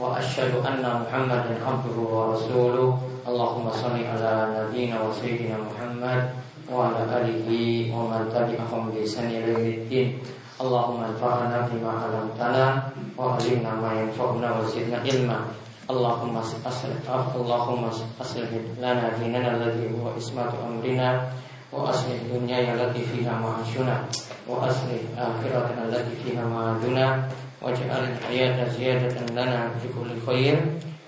la syarika lahu wa asyhadu anna Muhammadan abduhu wa rasuluh. Allahumma salli ala nabiyyina wa sayyidina Muhammad wa ala alihi wa man tabi'ahum bi ihsan ila yaumiddin. Allahumma anfa'na bima 'allamtana wa 'allimna ma yanfa'una wa zidna ilma. Allahumma aslih Allahumma aslih lana dinana alladhi huwa ismatu amrina fiha ma'aduna waj'al al-hayata ziyadatan lana fi kulli khair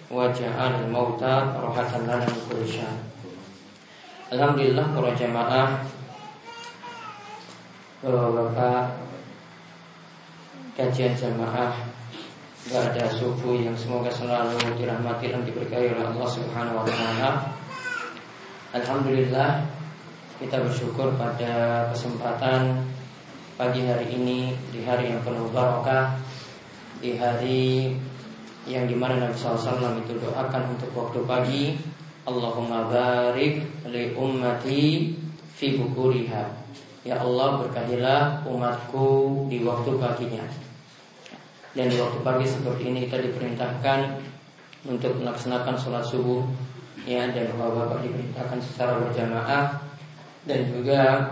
waja'al mauta rohatan lana min Alhamdulillah para jamaah Bapak kajian jamaah Gak ada subuh yang semoga selalu dirahmati dan diberkahi oleh Allah Subhanahu wa taala. Alhamdulillah kita bersyukur pada kesempatan pagi hari ini di hari yang penuh barokah, di hari yang di mana Nabi SAW itu doakan untuk waktu pagi Allahumma barik li ummati fi bukuriha. Ya Allah berkahilah umatku di waktu paginya. Dan di waktu pagi seperti ini kita diperintahkan Untuk melaksanakan sholat subuh Ya dan bapak-bapak diperintahkan secara berjamaah. Dan juga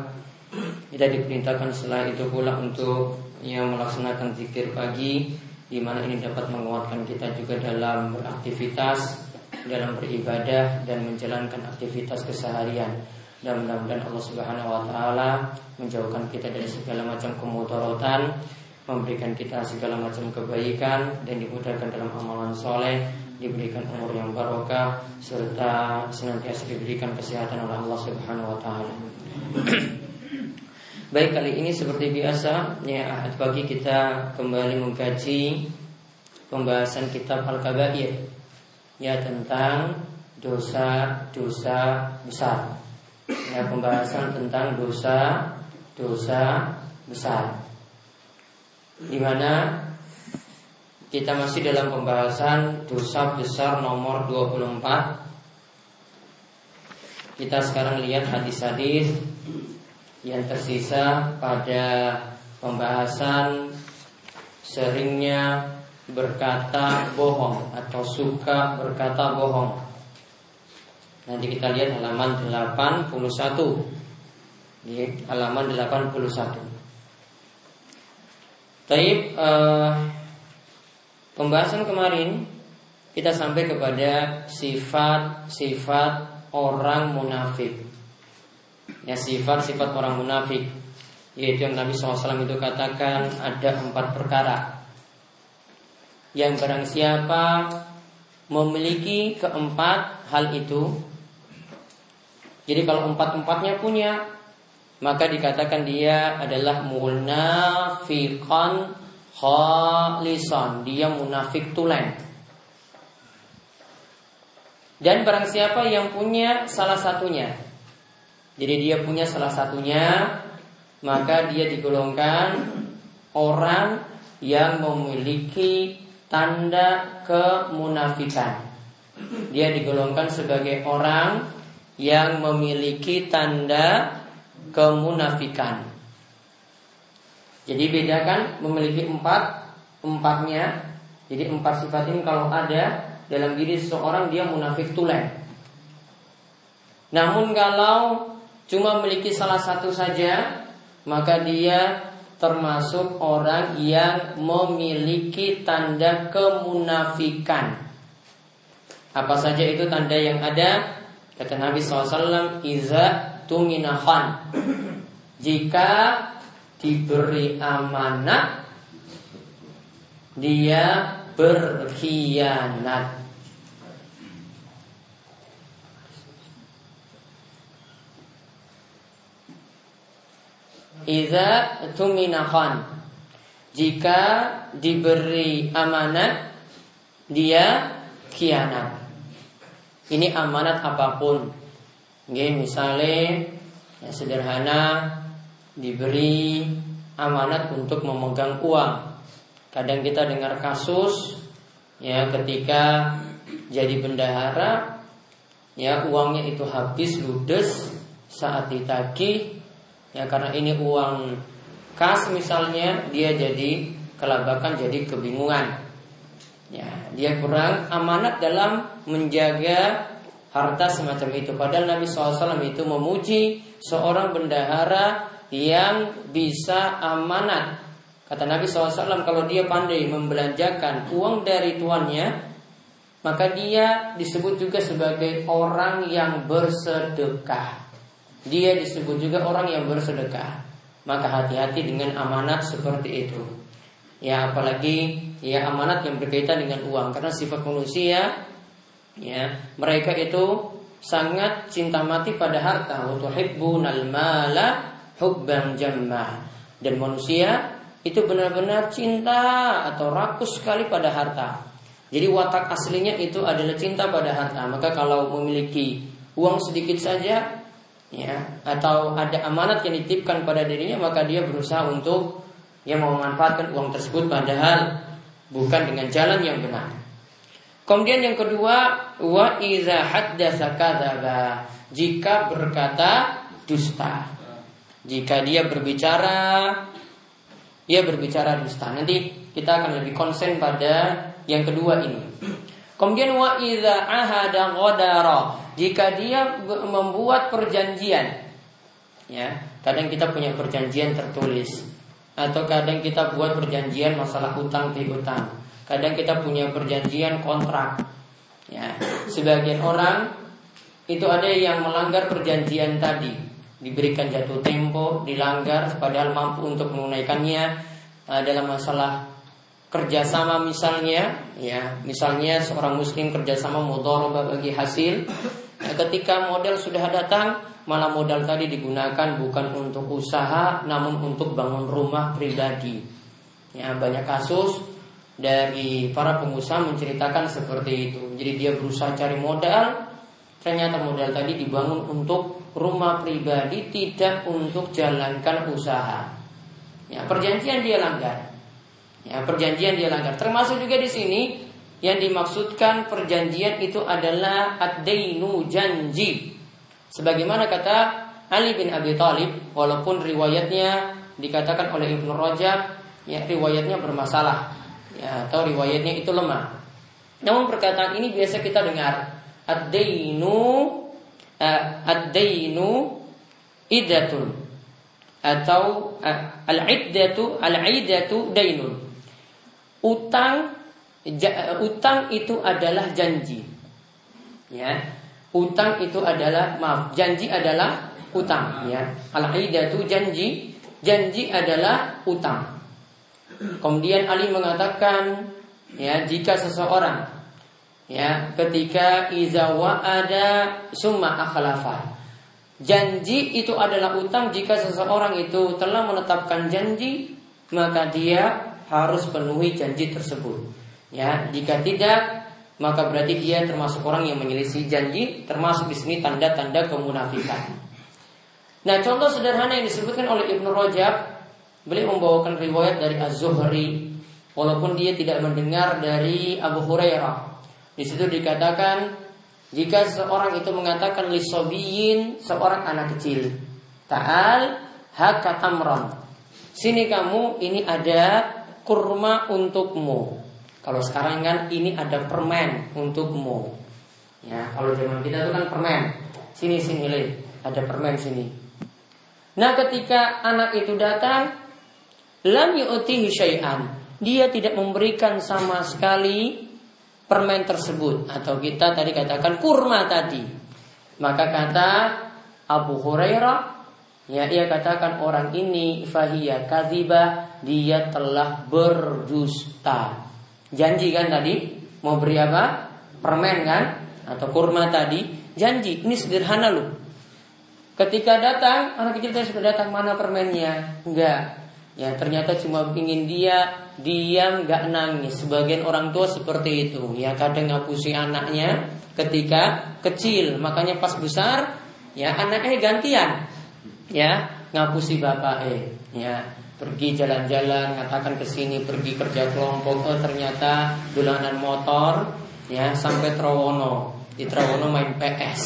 kita diperintahkan setelah itu pula untuk yang melaksanakan zikir pagi di mana ini dapat menguatkan kita juga dalam beraktivitas, dalam beribadah dan menjalankan aktivitas keseharian. Dan mudah-mudahan Allah Subhanahu wa taala menjauhkan kita dari segala macam kemudorotan, memberikan kita segala macam kebaikan dan dimudahkan dalam amalan soleh, diberikan umur yang barokah serta senantiasa diberikan kesehatan oleh Allah Subhanahu wa taala. Baik kali ini seperti biasa ya ahad pagi kita kembali mengkaji pembahasan kitab Al-Kabair ya tentang dosa-dosa besar. Ya pembahasan tentang dosa-dosa besar. Di mana kita masih dalam pembahasan dosa besar nomor 24. Kita sekarang lihat hadis-hadis yang tersisa pada pembahasan seringnya berkata bohong atau suka berkata bohong. Nanti kita lihat halaman 81 di halaman 81. Taib eh, pembahasan kemarin kita sampai kepada sifat-sifat orang munafik ya sifat-sifat orang munafik. Yaitu yang Nabi SAW itu katakan ada empat perkara. Yang barang siapa memiliki keempat hal itu jadi kalau empat-empatnya punya maka dikatakan dia adalah munafiqan khalisan. Dia munafik tulen. Dan barang siapa yang punya salah satunya jadi dia punya salah satunya Maka dia digolongkan Orang yang memiliki Tanda kemunafikan. Dia digolongkan sebagai orang Yang memiliki tanda Kemunafikan. Jadi bedakan Memiliki empat Empatnya. Jadi empat sifat ini kalau ada Dalam diri seseorang dia munafik tulen. Namun kalau cuma memiliki salah satu saja, maka dia termasuk orang yang memiliki tanda kemunafikan. Apa saja itu tanda yang ada? Kata Nabi SAW, Iza tuminahan. Jika diberi amanah, dia berkhianat. Iza tuminakhan Jika diberi amanat Dia khianat. Ini amanat apa pun. Nggih, misalnya ya, sederhana diberi amanat untuk memegang uang. Kadang kita dengar kasus ya ketika jadi bendahara ya uangnya itu habis ludes saat ditagih ya karena ini uang kas misalnya dia jadi kelabakan jadi kebingungan. Ya dia kurang amanat dalam menjaga harta semacam itu. Padahal Nabi SAW itu memuji seorang bendahara yang bisa amanat. Kata Nabi SAW kalau dia pandai membelanjakan uang dari tuannya maka dia disebut juga sebagai orang yang bersedekah. Dia disebut juga orang yang bersedekah. Maka hati-hati dengan amanat seperti itu. Ya apalagi ya amanat yang berkaitan dengan uang karena sifat manusia ya mereka itu sangat cinta mati pada harta wa tuhibbunal mala hubban jamma dan manusia itu benar-benar cinta atau rakus sekali pada harta jadi watak aslinya itu adalah cinta pada harta. Maka kalau memiliki uang sedikit saja, ya, atau ada amanat yang dititipkan pada dirinya, maka dia berusaha untuk yang memanfaatkan uang tersebut padahal bukan dengan jalan yang benar. Kemudian yang kedua, wa iza haddatsa kadzaba. Jika berkata dusta. Jika dia berbicara dia berbicara dusta. Nanti kita akan lebih konsen pada yang kedua ini. Kemudian wa idza ahada ghadara. Jika dia membuat perjanjian ya, kadang kita punya perjanjian tertulis atau kadang kita buat perjanjian masalah hutang piutang. Kadang kita punya perjanjian kontrak. Ya, sebagian orang itu ada yang melanggar perjanjian tadi, diberikan jatuh tempo, dilanggar padahal mampu untuk menunaikannya uh, dalam masalah kerjasama misalnya ya misalnya seorang muslim kerjasama modal bagi hasil ya, ketika modal sudah datang malah modal tadi digunakan bukan untuk usaha namun untuk bangun rumah pribadi. Ya banyak kasus dari para pengusaha menceritakan seperti itu. Jadi dia berusaha cari modal ternyata modal tadi dibangun untuk rumah pribadi tidak untuk jalankan usaha. Ya perjanjian dia langgar. Ya, perjanjian dia langgar. Termasuk juga di sini yang dimaksudkan perjanjian itu adalah ad-dainu janji. Sebagaimana kata Ali bin Abi Thalib, walaupun riwayatnya dikatakan oleh Ibnu Rajab, ya riwayatnya bermasalah, ya atau riwayatnya itu lemah. Namun perkataan ini biasa kita dengar ad-dainu uh, ad-dainu atau uh, al-iddatu al-iddatu dainun utang utang itu adalah janji. Ya. Utang itu adalah maaf, janji adalah utang ya. Al-aidatu janji, janji adalah utang. Kemudian Ali mengatakan ya jika seseorang ya ketika izawa ada summa akhlafa janji itu adalah utang jika seseorang itu telah menetapkan janji maka dia harus penuhi janji tersebut. Ya, jika tidak maka berarti dia termasuk orang yang menyelisih janji, termasuk di sini tanda-tanda kemunafikan. Nah, contoh sederhana yang disebutkan oleh Ibnu Rajab, beliau membawakan riwayat dari Az-Zuhri walaupun dia tidak mendengar dari Abu Hurairah. Di situ dikatakan jika seorang itu mengatakan lisobiyin seorang anak kecil, ta'al haka tamran. Sini kamu ini ada kurma untukmu. Kalau sekarang kan ini ada permen untukmu. Ya, kalau zaman kita itu kan permen. Sini sini lihat, ada permen sini. Nah, ketika anak itu datang, lam yu'tihi syai'an. Dia tidak memberikan sama sekali permen tersebut atau kita tadi katakan kurma tadi. Maka kata Abu Hurairah Ya, ia katakan orang ini fahiyah kadiba dia telah berdusta. Janji kan tadi mau beri apa? Permen kan atau kurma tadi, janji. Ini sederhana loh. Ketika datang, anak kecil tadi sudah datang mana permennya? Enggak. Ya ternyata cuma ingin dia diam gak nangis. Sebagian orang tua seperti itu. Ya kadang ngapusi anaknya ketika kecil. Makanya pas besar ya anaknya gantian, ya ngapusi bapak eh, ya pergi jalan-jalan ngatakan ke sini pergi kerja kelompok. Oh ternyata dolanan motor ya sampai Trawono. Di Trawono main PS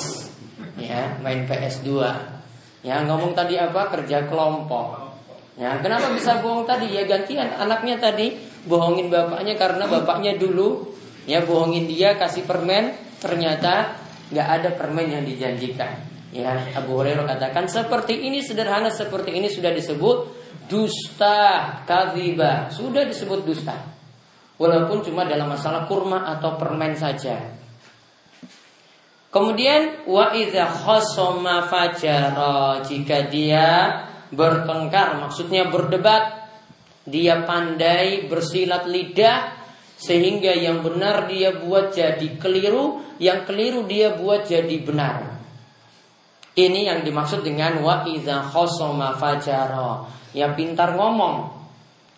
ya main PS 2 ya ngomong tadi apa? Kerja kelompok. Ya kenapa bisa bohong tadi? Ya gantian. Anaknya tadi bohongin bapaknya karena bapaknya dulu ya bohongin dia kasih permen. Ternyata nggak ada permen yang dijanjikan. Ya Abu Hurairah katakan seperti ini sederhana seperti ini sudah disebut dusta kadhiba. Sudah disebut dusta. Walaupun cuma dalam masalah kurma atau permen saja. Kemudian wa idza khasama fajara jika dia bertengkar maksudnya berdebat dia pandai bersilat lidah sehingga yang benar dia buat jadi keliru yang keliru dia buat jadi benar. Ini yang dimaksud dengan wa idza khasama fajara ya pintar ngomong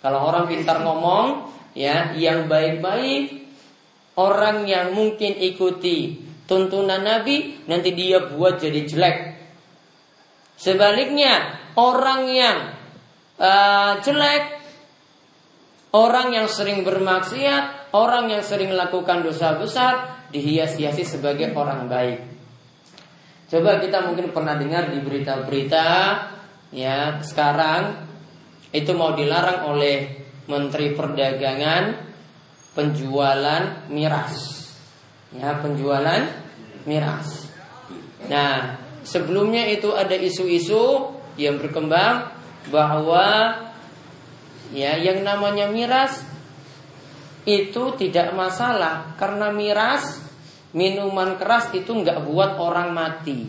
kalau orang pintar ngomong ya yang baik-baik orang yang mungkin ikuti tuntunan Nabi nanti dia buat jadi jelek. Sebaliknya orang yang uh, jelek, orang yang sering bermaksiat, orang yang sering melakukan dosa besar dihias-hiasi sebagai orang baik. Coba kita mungkin pernah dengar di berita-berita ya sekarang itu mau dilarang oleh Menteri Perdagangan penjualan miras ya penjualan miras. Nah, sebelumnya itu ada isu-isu yang berkembang bahwa ya yang namanya miras itu tidak masalah karena miras minuman keras itu nggak buat orang mati.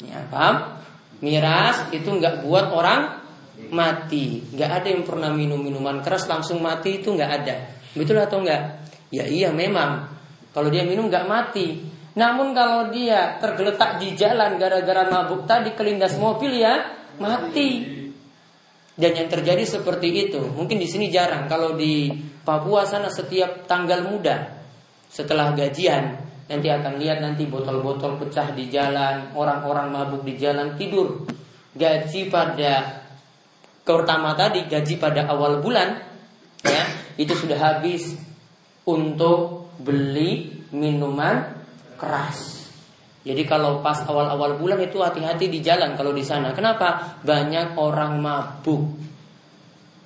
Ya, paham? Miras itu nggak buat orang mati. Nggak ada yang pernah minum minuman keras langsung mati itu nggak ada. Betul atau enggak? Ya iya memang kalau dia minum nggak mati. Namun kalau dia tergeletak di jalan gara-gara mabuk tadi kelindas mobil ya mati. Dan yang terjadi seperti itu, mungkin di sini jarang. Kalau di Papua sana setiap tanggal muda setelah gajian nanti akan lihat nanti botol-botol pecah di jalan, orang-orang mabuk di jalan tidur. Gaji pada pertama tadi gaji pada awal bulan ya itu sudah habis untuk beli minuman keras. Jadi kalau pas awal-awal bulan itu hati-hati di jalan kalau di sana. Kenapa? Banyak orang mabuk.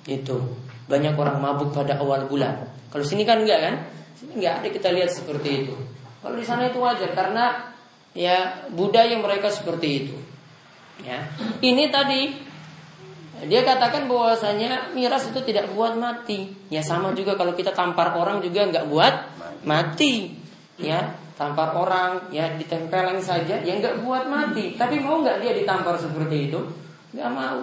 Itu banyak orang mabuk pada awal bulan. Kalau sini kan enggak kan? Sini enggak ada kita lihat seperti itu. Kalau di sana itu wajar karena ya budaya mereka seperti itu. Ya. Ini tadi dia katakan bahwasanya miras itu tidak buat mati. Ya sama juga kalau kita tampar orang juga nggak buat mati ya tampar orang ya ditempelin saja ya nggak buat mati tapi mau nggak dia ditampar seperti itu nggak mau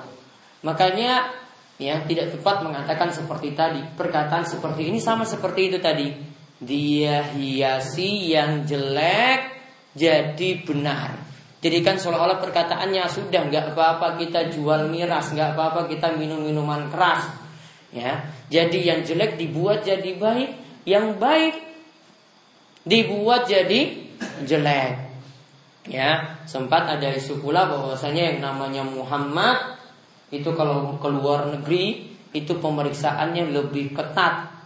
makanya ya tidak tepat mengatakan seperti tadi perkataan seperti ini sama seperti itu tadi dia hiasi yang jelek jadi benar jadikan seolah-olah perkataannya sudah nggak apa-apa kita jual miras nggak apa-apa kita minum minuman keras ya jadi yang jelek dibuat jadi baik yang baik dibuat jadi jelek. Ya, sempat ada isu pula bahwasanya yang namanya Muhammad itu kalau keluar negeri itu pemeriksaannya lebih ketat.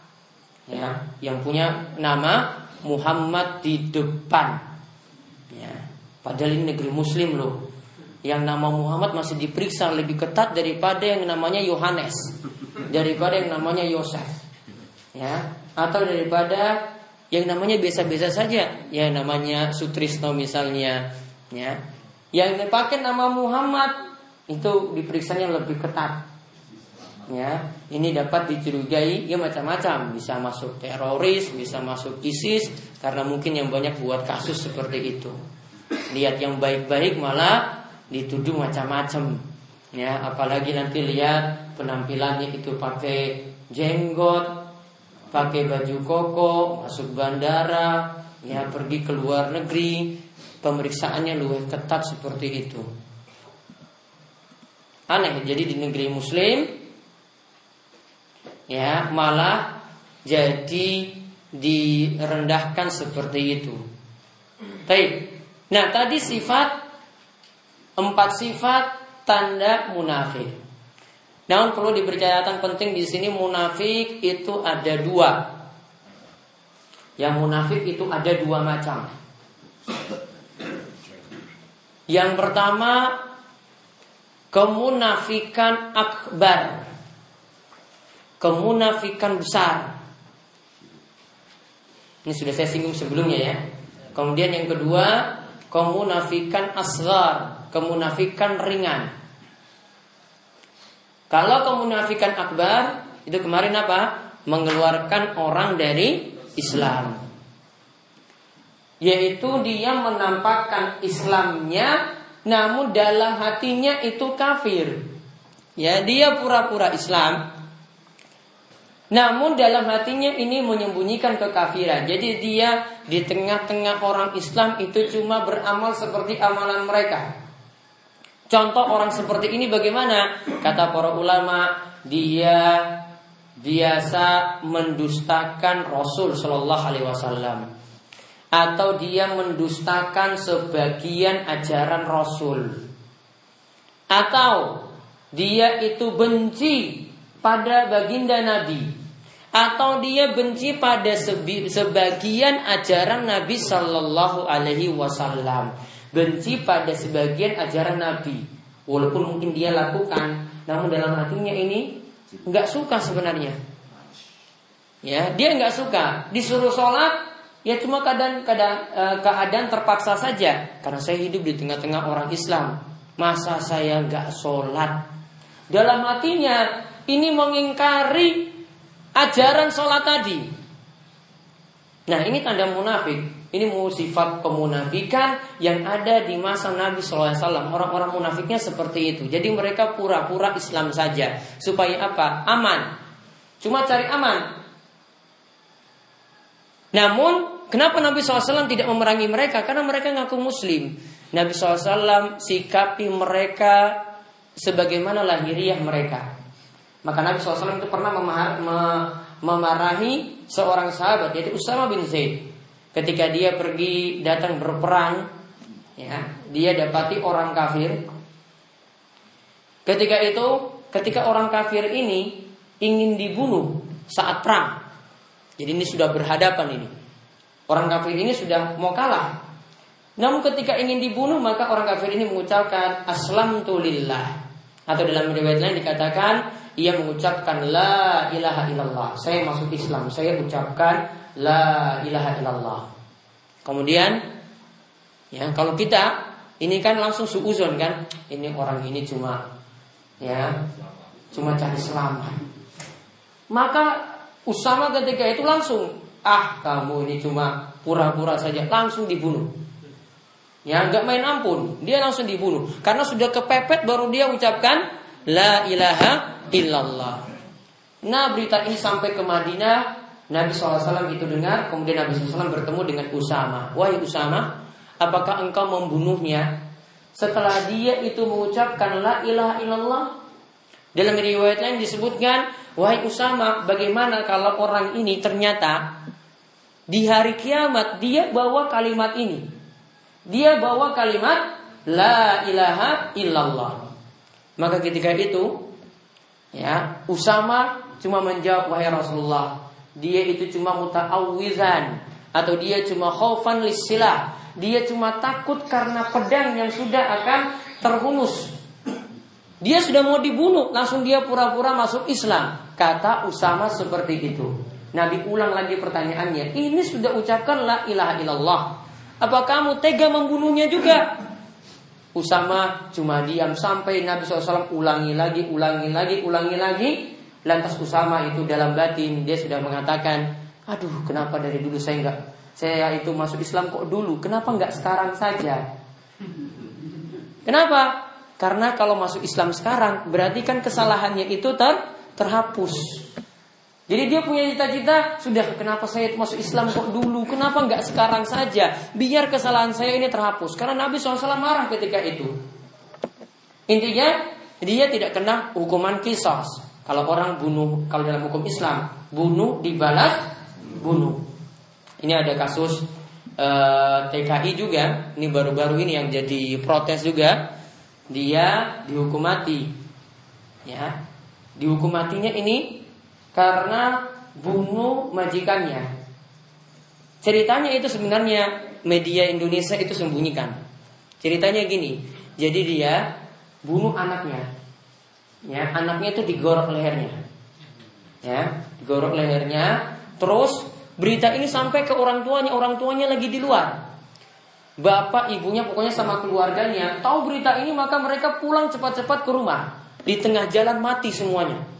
Ya, yang punya nama Muhammad di depan. Ya, padahal ini negeri muslim loh. Yang nama Muhammad masih diperiksa lebih ketat daripada yang namanya Yohanes, daripada yang namanya Yosef. Ya, atau daripada yang namanya biasa-biasa saja, ya namanya Sutrisno misalnya, ya. Yang dipakai nama Muhammad itu diperiksanya lebih ketat. Ya, ini dapat dicurigai ya macam-macam, bisa masuk teroris, bisa masuk ISIS karena mungkin yang banyak buat kasus seperti itu. Lihat yang baik-baik malah dituduh macam-macam. Ya, apalagi nanti lihat penampilannya itu pakai jenggot, pakai baju koko, masuk bandara, ya pergi ke luar negeri, pemeriksaannya lebih ketat seperti itu. Aneh, jadi di negeri Muslim, ya malah jadi direndahkan seperti itu. Baik. Nah tadi sifat Empat sifat tanda munafik. Namun perlu dipercayakan penting di sini munafik itu ada dua. Yang munafik itu ada dua macam. Yang pertama kemunafikan akbar. Kemunafikan besar. Ini sudah saya singgung sebelumnya ya. Kemudian yang kedua, kemunafikan asgar, kemunafikan ringan. Kalau kemunafikan akbar, itu kemarin apa? Mengeluarkan orang dari Islam. Yaitu dia menampakkan Islamnya namun dalam hatinya itu kafir. Ya, dia pura-pura Islam, namun dalam hatinya ini menyembunyikan kekafiran. Jadi dia di tengah-tengah orang Islam itu cuma beramal seperti amalan mereka. Contoh orang seperti ini bagaimana? Kata para ulama, dia biasa mendustakan Rasul Shallallahu Alaihi Wasallam atau dia mendustakan sebagian ajaran Rasul atau dia itu benci pada baginda Nabi atau dia benci pada sebagian ajaran Nabi Shallallahu Alaihi Wasallam, benci pada sebagian ajaran Nabi, walaupun mungkin dia lakukan, namun dalam hatinya ini nggak suka sebenarnya. Ya, dia nggak suka disuruh sholat, ya cuma keadaan keadaan eh, keadaan terpaksa saja karena saya hidup di tengah-tengah orang Islam. Masa saya nggak sholat? Dalam hatinya ini mengingkari ajaran sholat tadi. Nah ini tanda munafik. Ini sifat kemunafikan yang ada di masa Nabi SAW. Orang-orang munafiknya seperti itu. Jadi mereka pura-pura Islam saja. Supaya apa? Aman. Cuma cari aman. Namun kenapa Nabi SAW tidak memerangi mereka? Karena mereka ngaku muslim. Nabi SAW sikapi mereka sebagaimana lahiriah mereka. Maka Nabi SAW itu pernah memar, memarahi seorang sahabat yaitu Usama bin Zaid. Ketika dia pergi datang berperang, ya, dia dapati orang kafir. Ketika itu, ketika orang kafir ini ingin dibunuh saat perang. Jadi ini sudah berhadapan ini. Orang kafir ini sudah mau kalah. Namun ketika ingin dibunuh maka orang kafir ini mengucapkan aslam tulillah. Atau dalam riwayat lain dikatakan ia mengucapkan la ilaha illallah. Saya masuk Islam, saya ucapkan la ilaha illallah. Kemudian ya kalau kita ini kan langsung suuzon kan, ini orang ini cuma ya cuma cari selamat. Maka Usama ketika itu langsung ah kamu ini cuma pura-pura saja langsung dibunuh. Ya nggak main ampun, dia langsung dibunuh karena sudah kepepet baru dia ucapkan la ilaha illallah. Nah berita ini sampai ke Madinah Nabi SAW itu dengar Kemudian Nabi SAW bertemu dengan Usama. Wahai Usama Apakah engkau membunuhnya? Setelah dia itu mengucapkan La ilaha illallah Dalam riwayat lain disebutkan Wahai Usama Bagaimana kalau orang ini ternyata Di hari kiamat Dia bawa kalimat ini? Dia bawa kalimat La ilaha illallah Maka ketika itu Ya, Usama cuma menjawab wahai Rasulullah, dia itu cuma muta'awwizan atau dia cuma khaufan lisilah. Dia cuma takut karena pedang yang sudah akan terhunus. Dia sudah mau dibunuh, langsung dia pura-pura masuk Islam. Kata Usama seperti itu. Nabi ulang lagi pertanyaannya. Ini sudah ucapkan la ilaha illallah. Apa kamu tega membunuhnya juga? Usama cuma diam sampai Nabi SAW ulangi lagi, ulangi lagi, ulangi lagi. Lantas Usama itu dalam batin dia sudah mengatakan, aduh kenapa dari dulu saya nggak saya itu masuk Islam kok dulu, kenapa nggak sekarang saja? Kenapa? Karena kalau masuk Islam sekarang berarti kan kesalahannya itu ter terhapus. Jadi dia punya cita-cita, sudah kenapa saya masuk Islam kok dulu, kenapa nggak sekarang saja, biar kesalahan saya ini terhapus. Karena Nabi SAW marah ketika itu. Intinya dia tidak kena hukuman kisos. Kalau orang bunuh, kalau dalam hukum Islam, bunuh dibalas bunuh. Ini ada kasus eh, TKI juga, ini baru-baru ini yang jadi protes juga. dia dihukum mati. Ya. Dihukum matinya ini karena bunuh majikannya. Ceritanya itu sebenarnya media Indonesia itu sembunyikan. Ceritanya gini, jadi dia bunuh anaknya. Ya, anaknya itu digorok lehernya. Ya, digorok lehernya, terus berita ini sampai ke orang tuanya, orang tuanya lagi di luar. Bapak ibunya pokoknya sama keluarganya tahu berita ini maka mereka pulang cepat-cepat ke rumah. Di tengah jalan mati semuanya.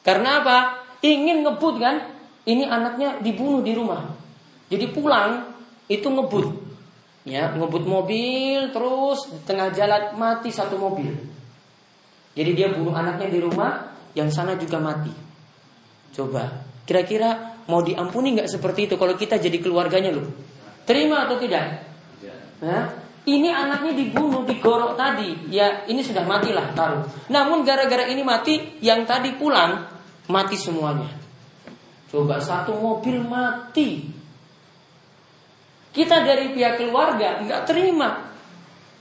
Karena apa? Ingin ngebut kan? Ini anaknya dibunuh di rumah. Jadi pulang itu ngebut. Ya, ngebut mobil terus di tengah jalan mati satu mobil. Jadi dia bunuh anaknya di rumah, yang sana juga mati. Coba, kira-kira mau diampuni nggak seperti itu kalau kita jadi keluarganya loh? Terima atau tidak? Nah, ini anaknya dibunuh, digorok tadi. Ya, ini sudah matilah taruh. Namun gara-gara ini mati, yang tadi pulang mati semuanya. Coba satu mobil mati. Kita dari pihak keluarga nggak terima.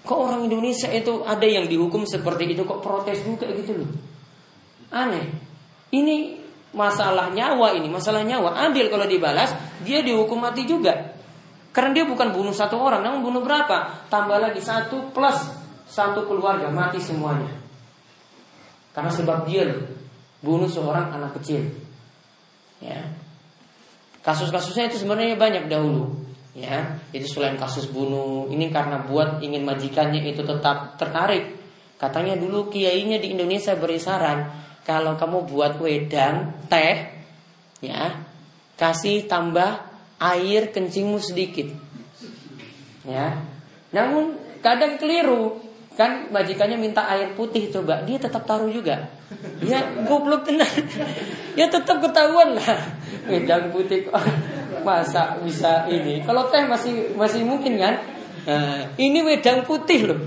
Kok orang Indonesia itu ada yang dihukum seperti itu kok protes juga gitu loh. Aneh. Ini masalah nyawa ini, masalah nyawa. Adil kalau dibalas, dia dihukum mati juga. Karena dia bukan bunuh satu orang, namun bunuh berapa? Tambah lagi satu plus satu keluarga mati semuanya. Karena sebab dia bunuh seorang anak kecil. Ya. Kasus-kasusnya itu sebenarnya banyak dahulu. Ya, itu selain kasus bunuh, ini karena buat ingin majikannya itu tetap tertarik. Katanya dulu kiainya di Indonesia beri saran, kalau kamu buat wedang, teh, ya, kasih tambah air kencingmu sedikit. Ya. Namun kadang keliru. Kan majikannya minta air putih coba, dia tetap taruh juga. Ya goblok tenang. ya tetap ketahuan lah. Wedang putih kok masa bisa ini. Kalau teh masih masih mungkin kan? Nah, ini wedang putih loh.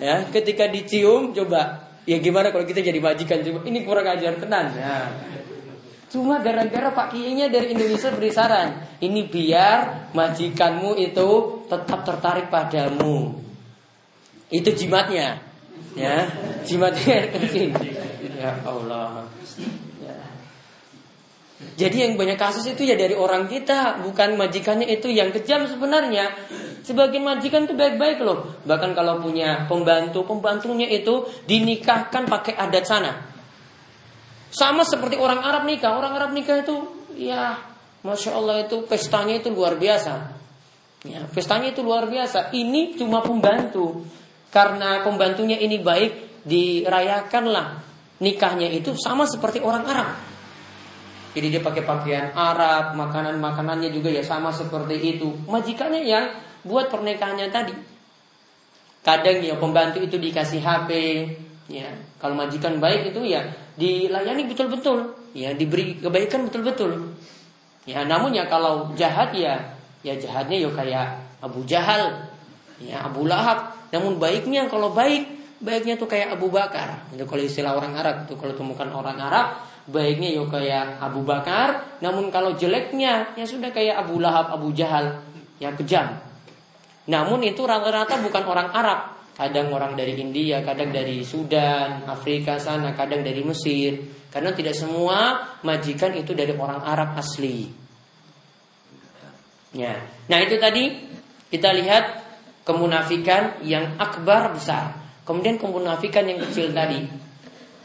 Ya, ketika dicium coba ya gimana kalau kita jadi majikan coba ini kurang ajar tenan. Ya. Cuma gara-gara Pak Kiainya dari Indonesia beri saran, ini biar majikanmu itu tetap tertarik padamu. Itu jimatnya, ya, jimatnya kencing. Ya Allah. Ya. Jadi yang banyak kasus itu ya dari orang kita, bukan majikannya itu yang kejam sebenarnya. Sebagian majikan itu baik-baik loh. Bahkan kalau punya pembantu, pembantunya itu dinikahkan pakai adat sana. Sama seperti orang Arab nikah. Orang Arab nikah itu ya Masya Allah itu pestanya itu luar biasa. Ya, pestanya itu luar biasa. Ini cuma pembantu. Karena pembantunya ini baik, dirayakanlah nikahnya itu sama seperti orang Arab. Jadi dia pakai pakaian Arab, makanan-makanannya juga ya sama seperti itu. Majikannya yang buat pernikahannya tadi. Kadang ya pembantu itu dikasih HP, ya. Kalau majikan baik itu ya dilayani betul-betul, ya diberi kebaikan betul-betul. Ya, namun ya kalau jahat ya, ya jahatnya ya kayak Abu Jahal, ya Abu Lahab. Namun baiknya kalau baik, baiknya tuh kayak Abu Bakar. Itu kalau istilah orang Arab itu kalau temukan orang Arab, baiknya ya kayak Abu Bakar. Namun kalau jeleknya ya sudah kayak Abu Lahab, Abu Jahal, ya kejam. Namun itu rata-rata bukan orang Arab, Kadang orang dari India, kadang dari Sudan, Afrika sana, kadang dari Mesir. Karena tidak semua majikan itu dari orang Arab asli. Ya. Nah itu tadi kita lihat kemunafikan yang akbar besar. Kemudian kemunafikan yang kecil tadi.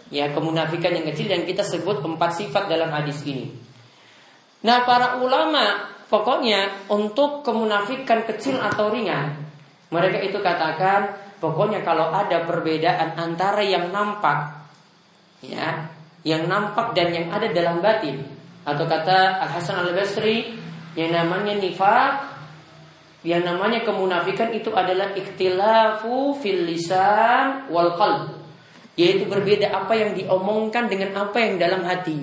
Ya, kemunafikan yang kecil yang kita sebut empat sifat dalam hadis ini. Nah, para ulama pokoknya untuk kemunafikan kecil atau ringan, mereka itu katakan Pokoknya kalau ada perbedaan antara yang nampak ya, yang nampak dan yang ada dalam batin. Atau kata Al Hasan Al Basri yang namanya nifak yang namanya kemunafikan itu adalah ikhtilafu fil lisan wal qalb. Yaitu berbeda apa yang diomongkan dengan apa yang dalam hati.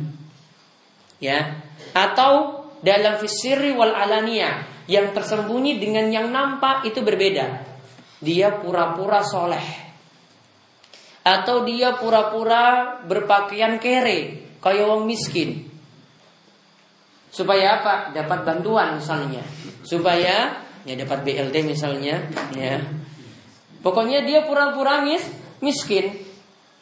Ya. Atau dalam fisiri wal alania yang tersembunyi dengan yang nampak itu berbeda dia pura-pura soleh. Atau dia pura-pura berpakaian kere kayak orang miskin. Supaya apa? Dapat bantuan misalnya. Supaya ya dapat BLT misalnya ya. Pokoknya dia pura-pura mis, miskin,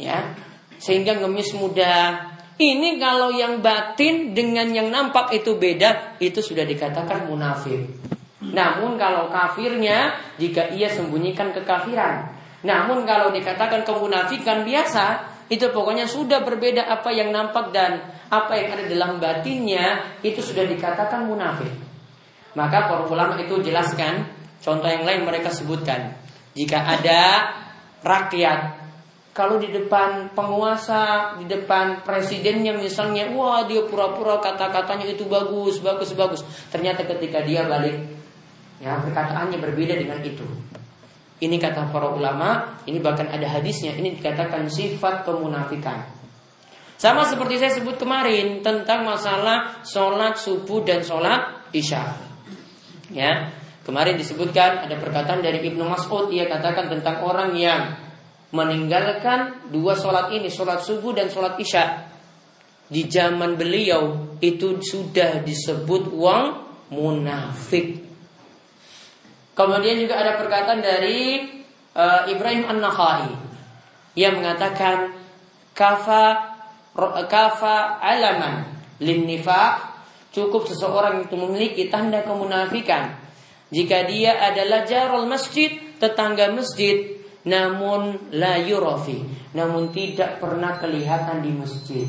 ya, sehingga ngemis mudah. Ini kalau yang batin dengan yang nampak itu beda, itu sudah dikatakan munafik. Namun kalau kafirnya, jika ia sembunyikan kekafiran. Namun kalau dikatakan kemunafikan biasa, itu pokoknya sudah berbeda apa yang nampak dan apa yang ada dalam batinnya itu sudah dikatakan munafik. Maka para ulama itu jelaskan contoh yang lain mereka sebutkan jika ada rakyat kalau di depan penguasa, di depan presidennya misalnya, wah dia pura-pura kata-katanya itu bagus, bagus, bagus. Ternyata ketika dia balik, ya perkataannya berbeda dengan itu. Ini kata para ulama, ini bahkan ada hadisnya, ini dikatakan sifat kemunafikan. Sama seperti saya sebut kemarin tentang masalah sholat subuh dan sholat isya. Ya, kemarin disebutkan ada perkataan dari Ibnu Mas'ud ia katakan tentang orang yang meninggalkan dua sholat ini, sholat subuh dan sholat isya. Di zaman beliau itu sudah disebut uang munafik. Kemudian juga ada perkataan dari uh, Ibrahim An-Nakhai. Yang mengatakan kafa kafa alaman lin nifaq. Cukup seseorang itu memiliki tanda kemunafikan. Jika dia adalah jarul masjid tetangga masjid namun la yurafi. Namun tidak pernah kelihatan di masjid.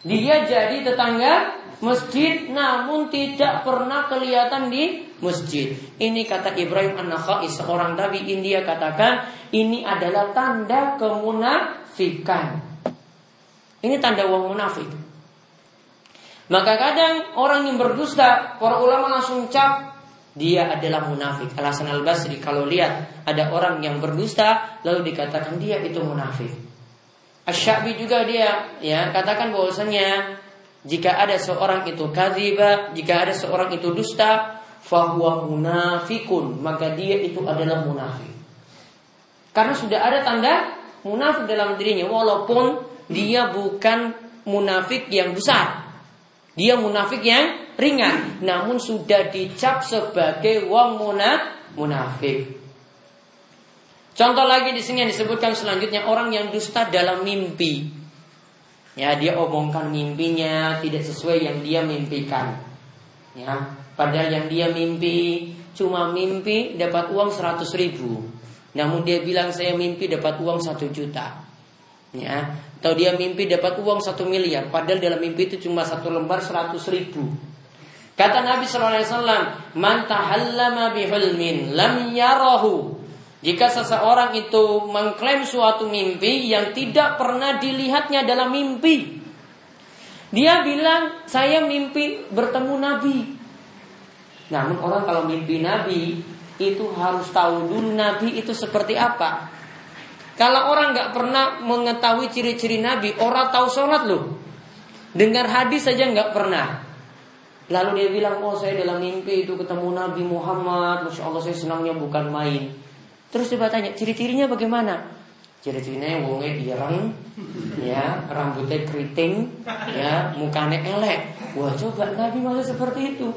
Dia jadi tetangga masjid namun tidak pernah kelihatan di masjid. Ini kata Ibrahim An-Nakhai seorang tabi India katakan ini adalah tanda kemunafikan. Ini tanda wong munafik. Maka kadang orang yang berdusta, para ulama langsung cap dia adalah munafik. Alasan Al Basri kalau lihat ada orang yang berdusta lalu dikatakan dia itu munafik. Asyabi juga dia ya katakan bahwasanya jika ada seorang itu kadhiba, jika ada seorang itu dusta, fahuwa munafikun, maka dia itu adalah munafik. Karena sudah ada tanda munafik dalam dirinya walaupun dia bukan munafik yang besar. Dia munafik yang ringan, namun sudah dicap sebagai wong munafik. Contoh lagi di sini yang disebutkan selanjutnya orang yang dusta dalam mimpi. Ya, dia omongkan mimpinya tidak sesuai yang dia mimpikan. Ya, padahal yang dia mimpi cuma mimpi dapat uang 100 ribu. Namun dia bilang saya mimpi dapat uang 1 juta. Ya, atau dia mimpi dapat uang 1 miliar. Padahal dalam mimpi itu cuma satu lembar 100 ribu. Kata Nabi SAW, Man tahallama bihulmin lam yarahu jika seseorang itu mengklaim suatu mimpi yang tidak pernah dilihatnya dalam mimpi, dia bilang saya mimpi bertemu Nabi. Namun orang kalau mimpi Nabi itu harus tahu dulu Nabi itu seperti apa. Kalau orang nggak pernah mengetahui ciri-ciri Nabi, orang tahu sholat loh. Dengar hadis saja nggak pernah. Lalu dia bilang, oh saya dalam mimpi itu ketemu Nabi Muhammad, masya Allah saya senangnya bukan main. Terus coba tanya, ciri-cirinya bagaimana? Ciri-cirinya wongnya ireng, ya, rambutnya keriting, ya, mukanya elek. Wah coba Nabi masa seperti itu.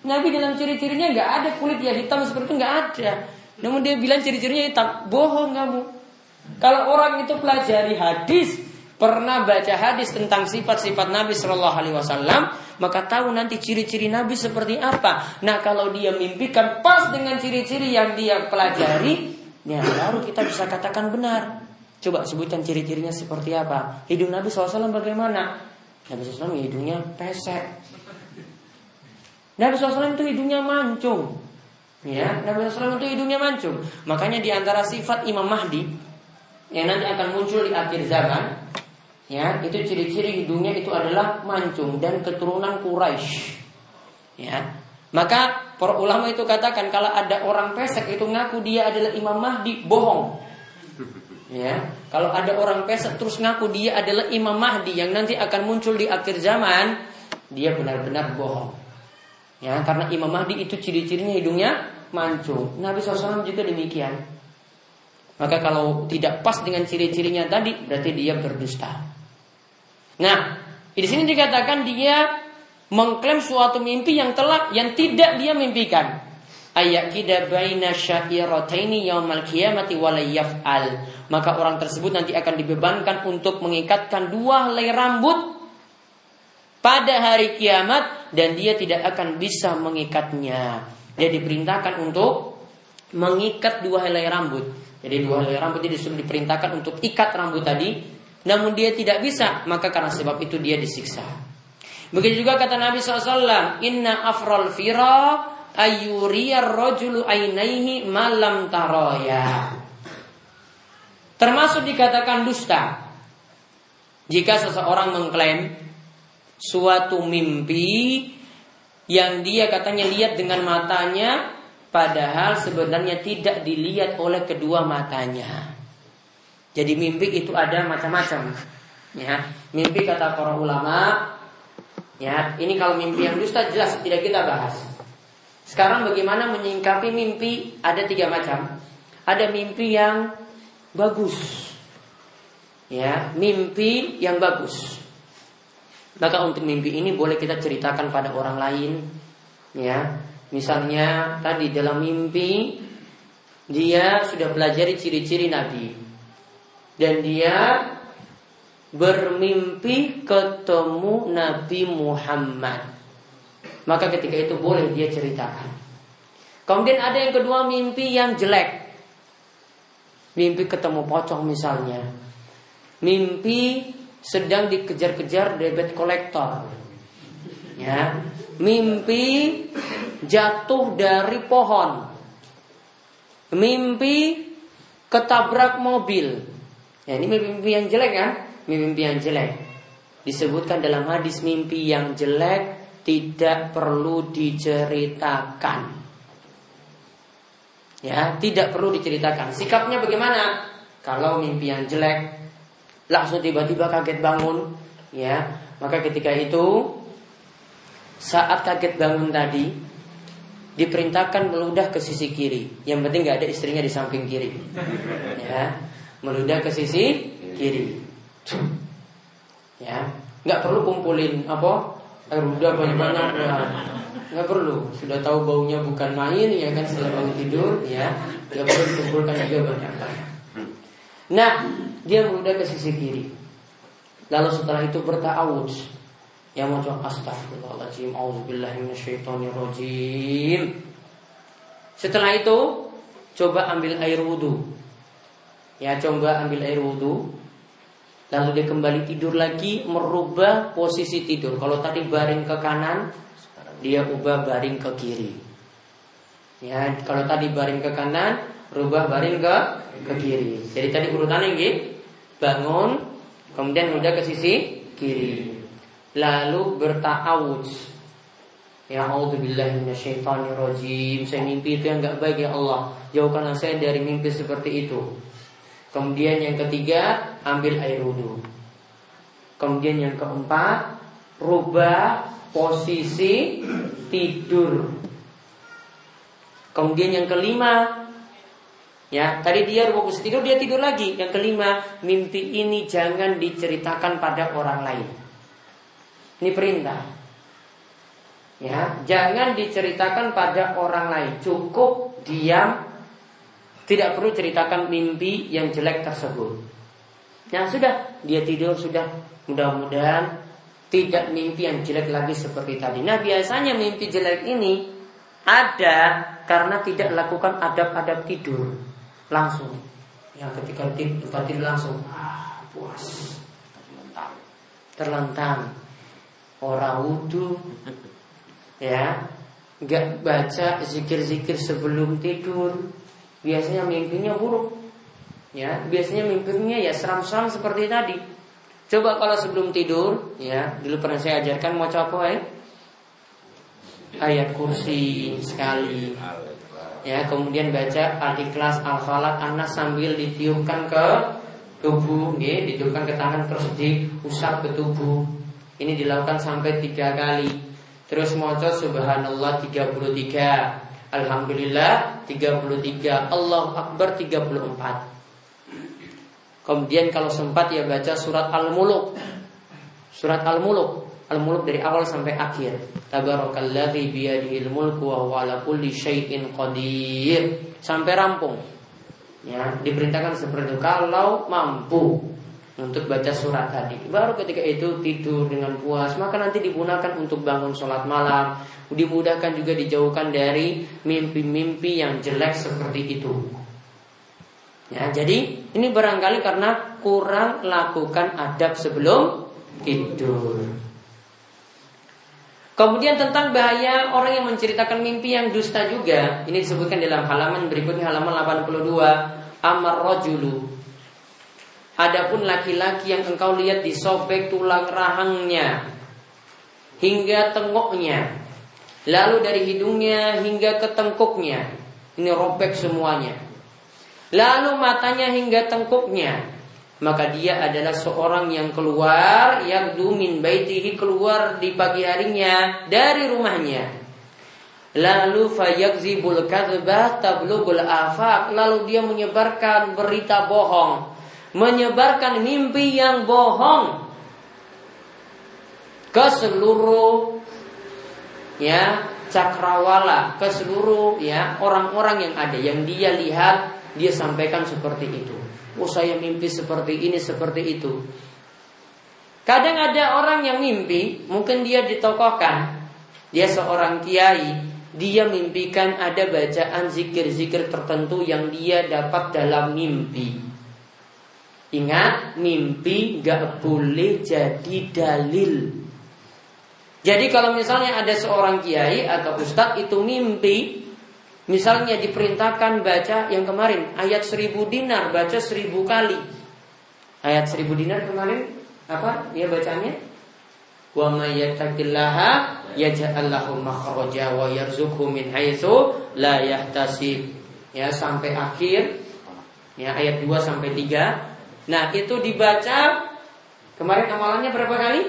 Nabi dalam ciri-cirinya nggak ada kulit ya hitam seperti itu nggak ada. Namun dia bilang ciri-cirinya hitam, bohong kamu. Kalau orang itu pelajari hadis, pernah baca hadis tentang sifat-sifat Nabi Shallallahu Alaihi Wasallam, maka tahu nanti ciri-ciri Nabi seperti apa. Nah kalau dia mimpikan pas dengan ciri-ciri yang dia pelajari, ya baru kita bisa katakan benar. Coba sebutkan ciri-cirinya seperti apa. Hidung Nabi SAW bagaimana? Nabi SAW hidungnya pesek. Nabi SAW itu hidungnya mancung. Ya, Nabi SAW itu hidungnya mancung. Makanya di antara sifat Imam Mahdi yang nanti akan muncul di akhir zaman, Ya, itu ciri-ciri hidungnya itu adalah mancung dan keturunan Quraisy. Ya. Maka para ulama itu katakan kalau ada orang pesek itu ngaku dia adalah Imam Mahdi, bohong. Ya, kalau ada orang pesek terus ngaku dia adalah Imam Mahdi yang nanti akan muncul di akhir zaman, dia benar-benar bohong. Ya, karena Imam Mahdi itu ciri-cirinya hidungnya mancung. Nabi SAW juga demikian. Maka kalau tidak pas dengan ciri-cirinya tadi, berarti dia berdusta. Nah, di sini dikatakan dia mengklaim suatu mimpi yang telah yang tidak dia mimpikan. ayakida baina syairataini yaumal qiyamati al. Maka orang tersebut nanti akan dibebankan untuk mengikatkan dua helai rambut pada hari kiamat dan dia tidak akan bisa mengikatnya. Dia diperintahkan untuk mengikat dua helai rambut. Jadi dua helai rambut ini disuruh diperintahkan untuk ikat rambut tadi, namun dia tidak bisa, maka karena sebab itu dia disiksa. Begitu juga kata Nabi SAW, Inna afral fira ayuriyar rojulu ainaihi malam taroya. Termasuk dikatakan dusta. Jika seseorang mengklaim suatu mimpi yang dia katanya lihat dengan matanya padahal sebenarnya tidak dilihat oleh kedua matanya. Jadi mimpi itu ada macam-macam. Ya, mimpi kata para ulama ya, ini kalau mimpi yang dusta jelas tidak kita bahas. Sekarang bagaimana menyingkapi mimpi ada tiga macam. Ada mimpi yang bagus. Ya, mimpi yang bagus. Maka untuk mimpi ini boleh kita ceritakan pada orang lain, ya. Misalnya tadi dalam mimpi dia sudah pelajari ciri-ciri Nabi dan dia bermimpi ketemu Nabi Muhammad. Maka ketika itu boleh dia ceritakan. Kemudian ada yang kedua mimpi yang jelek. Mimpi ketemu pocong misalnya. Mimpi sedang dikejar-kejar debit kolektor. Ya, mimpi jatuh dari pohon. Mimpi ketabrak mobil. Ya, ini mimpi yang jelek kan? Mimpi yang jelek. Disebutkan dalam hadis mimpi yang jelek tidak perlu diceritakan. Ya, tidak perlu diceritakan. Sikapnya bagaimana? Kalau mimpi yang jelek langsung tiba-tiba kaget bangun, ya, maka ketika itu saat kaget bangun tadi diperintahkan meludah ke sisi kiri. Yang penting nggak ada istrinya di samping kiri, ya, meludah ke sisi kiri, ya, nggak perlu kumpulin apa air ludah banyak-banyak, ya. nggak perlu. Sudah tahu baunya bukan main, ya kan setelah bangun tidur, ya, nggak perlu dikumpulkan juga banyak-banyak. Nah, dia meludah ke sisi kiri. Lalu setelah itu bertawud. Ya mau astagfirullahaladzim Auzubillahiminasyaitonirrojim Setelah itu Coba ambil air wudhu Ya coba ambil air wudhu Lalu dia kembali tidur lagi Merubah posisi tidur Kalau tadi baring ke kanan Dia ubah baring ke kiri Ya, kalau tadi baring ke kanan, rubah baring ke ke kiri. Jadi tadi urutannya gitu, bangun, kemudian udah ke sisi kiri. Lalu berta'awudz. Ya rajim. Saya mimpi itu yang gak baik ya Allah. Jauhkanlah saya dari mimpi seperti itu. Kemudian yang ketiga, ambil air wudhu. Kemudian yang keempat, rubah posisi tidur. Kemudian yang kelima, Ya, tadi dia fokus tidur, dia tidur lagi. Yang kelima, mimpi ini jangan diceritakan pada orang lain. Ini perintah. Ya, jangan diceritakan pada orang lain. Cukup diam. Tidak perlu ceritakan mimpi yang jelek tersebut. Nah, sudah, dia tidur sudah. Mudah-mudahan tidak mimpi yang jelek lagi seperti tadi. Nah, biasanya mimpi jelek ini ada karena tidak lakukan adab-adab tidur. Langsung. Yang ketika tidur, tidur langsung. Ah, puas. Terlentang. Terlentang. Orang wudhu ya. Nggak baca zikir-zikir sebelum tidur biasanya mimpinya buruk. Ya biasanya mimpinya ya seram-seram seperti tadi. Coba kalau sebelum tidur ya dulu pernah saya ajarkan mau coba ya ayat kursi sekali. Ya kemudian baca al-ikhlas al-falak anas sambil ditiupkan ke tubuh. Ya, ditiupkan ke tangan terus diusap ke tubuh. Ini dilakukan sampai tiga kali. Terus moco subhanallah 33 alhamdulillah 33 Allah akbar 34 kemudian kalau sempat ya baca surat al-muluk Surat Al-Muluk. Al-Muluk dari awal sampai akhir. Tabarakalladzi biyadihil mulku wa huwa ala kulli syai'in qadir. Sampai rampung. Ya, diperintahkan seperti itu kalau mampu untuk baca surat tadi. Baru ketika itu tidur dengan puas, maka nanti digunakan untuk bangun sholat malam. Dimudahkan juga dijauhkan dari mimpi-mimpi yang jelek seperti itu. Ya, jadi ini barangkali karena kurang lakukan adab sebelum tidur. Kemudian tentang bahaya orang yang menceritakan mimpi yang dusta juga. Ini disebutkan dalam halaman berikutnya halaman 82. Amar rojulu. Adapun laki-laki yang engkau lihat disobek tulang rahangnya hingga tengoknya, lalu dari hidungnya hingga ke tengkuknya, ini robek semuanya. Lalu matanya hingga tengkuknya, maka dia adalah seorang yang keluar yang dumin baitihi keluar di pagi harinya dari rumahnya lalu fayakzibul kadzbah tablugul afaq lalu dia menyebarkan berita bohong menyebarkan mimpi yang bohong ke seluruh ya cakrawala ke seluruh ya orang-orang yang ada yang dia lihat dia sampaikan seperti itu Oh mimpi seperti ini, seperti itu. Kadang ada orang yang mimpi, mungkin dia ditokohkan. Dia seorang kiai, dia mimpikan ada bacaan zikir-zikir tertentu yang dia dapat dalam mimpi. Ingat, mimpi gak boleh jadi dalil. Jadi kalau misalnya ada seorang kiai atau ustadz itu mimpi, Misalnya diperintahkan baca yang kemarin ayat seribu dinar baca seribu kali. Ayat seribu dinar kemarin apa dia bacanya? Wa may yattaqillaha yaj'al lahu wa yarzuqhu min haitsu la yahtasib. Ya sampai akhir ya ayat 2 sampai 3. Nah, itu dibaca kemarin amalannya berapa kali?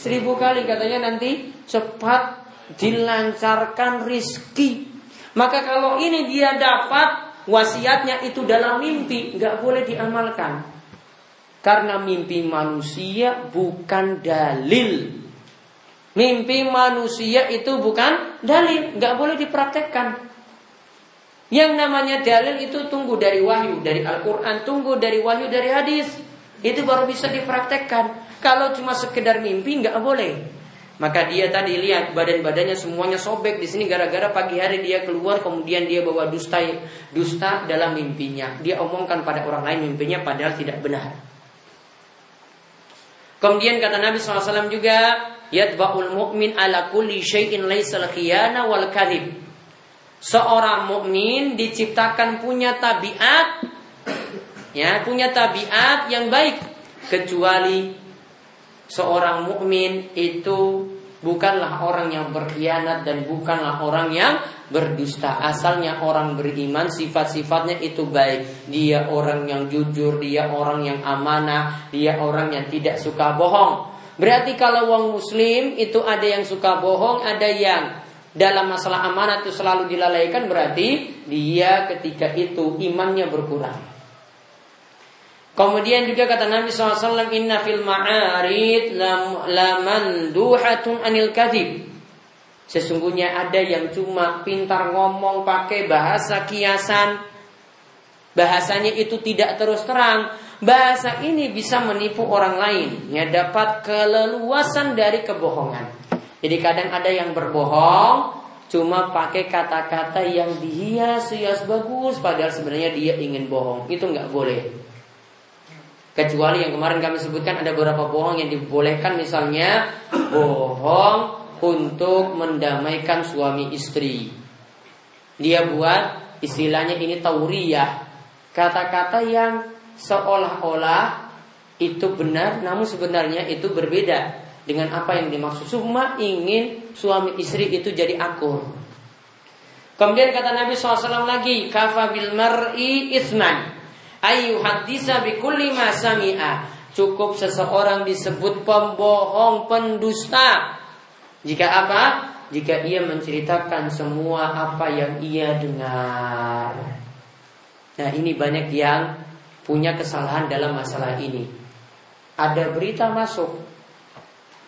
Seribu kali katanya nanti cepat dilancarkan rizki maka kalau ini dia dapat wasiatnya itu dalam mimpi, nggak boleh diamalkan. Karena mimpi manusia bukan dalil. Mimpi manusia itu bukan dalil, nggak boleh dipraktekkan. Yang namanya dalil itu tunggu dari wahyu, dari Al-Quran, tunggu dari wahyu, dari hadis. Itu baru bisa dipraktekkan. Kalau cuma sekedar mimpi nggak boleh. Maka dia tadi lihat badan-badannya semuanya sobek di sini gara-gara pagi hari dia keluar kemudian dia bawa dusta dusta dalam mimpinya. Dia omongkan pada orang lain mimpinya padahal tidak benar. Kemudian kata Nabi SAW juga yatba'ul mu'min ala kulli syai'in laisal khiyana wal kadhib. Seorang mukmin diciptakan punya tabiat ya, punya tabiat yang baik kecuali seorang mukmin itu bukanlah orang yang berkhianat dan bukanlah orang yang berdusta. Asalnya orang beriman sifat-sifatnya itu baik. Dia orang yang jujur, dia orang yang amanah, dia orang yang tidak suka bohong. Berarti kalau wong muslim itu ada yang suka bohong, ada yang dalam masalah amanah itu selalu dilalaikan berarti dia ketika itu imannya berkurang. Kemudian juga kata Nabi SAW Inna fil ma'arid lamanduhatun anil kadhib. Sesungguhnya ada yang cuma pintar ngomong pakai bahasa kiasan. Bahasanya itu tidak terus terang. Bahasa ini bisa menipu orang lain. Ya dapat keleluasan dari kebohongan Jadi kadang ada yang berbohong Cuma pakai kata-kata yang dihias-hias bagus Padahal sebenarnya dia ingin bohong Itu nggak boleh Kecuali yang kemarin kami sebutkan ada beberapa bohong yang dibolehkan misalnya bohong untuk mendamaikan suami istri. Dia buat istilahnya ini tauriyah. Kata-kata yang seolah-olah itu benar namun sebenarnya itu berbeda dengan apa yang dimaksud. Cuma ingin suami istri itu jadi akur. Kemudian kata Nabi SAW lagi, kafa bil mar'i ithman ayu hadisa bikulli ma sami'a. Cukup seseorang disebut pembohong, pendusta. Jika apa? Jika ia menceritakan semua apa yang ia dengar. Nah, ini banyak yang punya kesalahan dalam masalah ini. Ada berita masuk,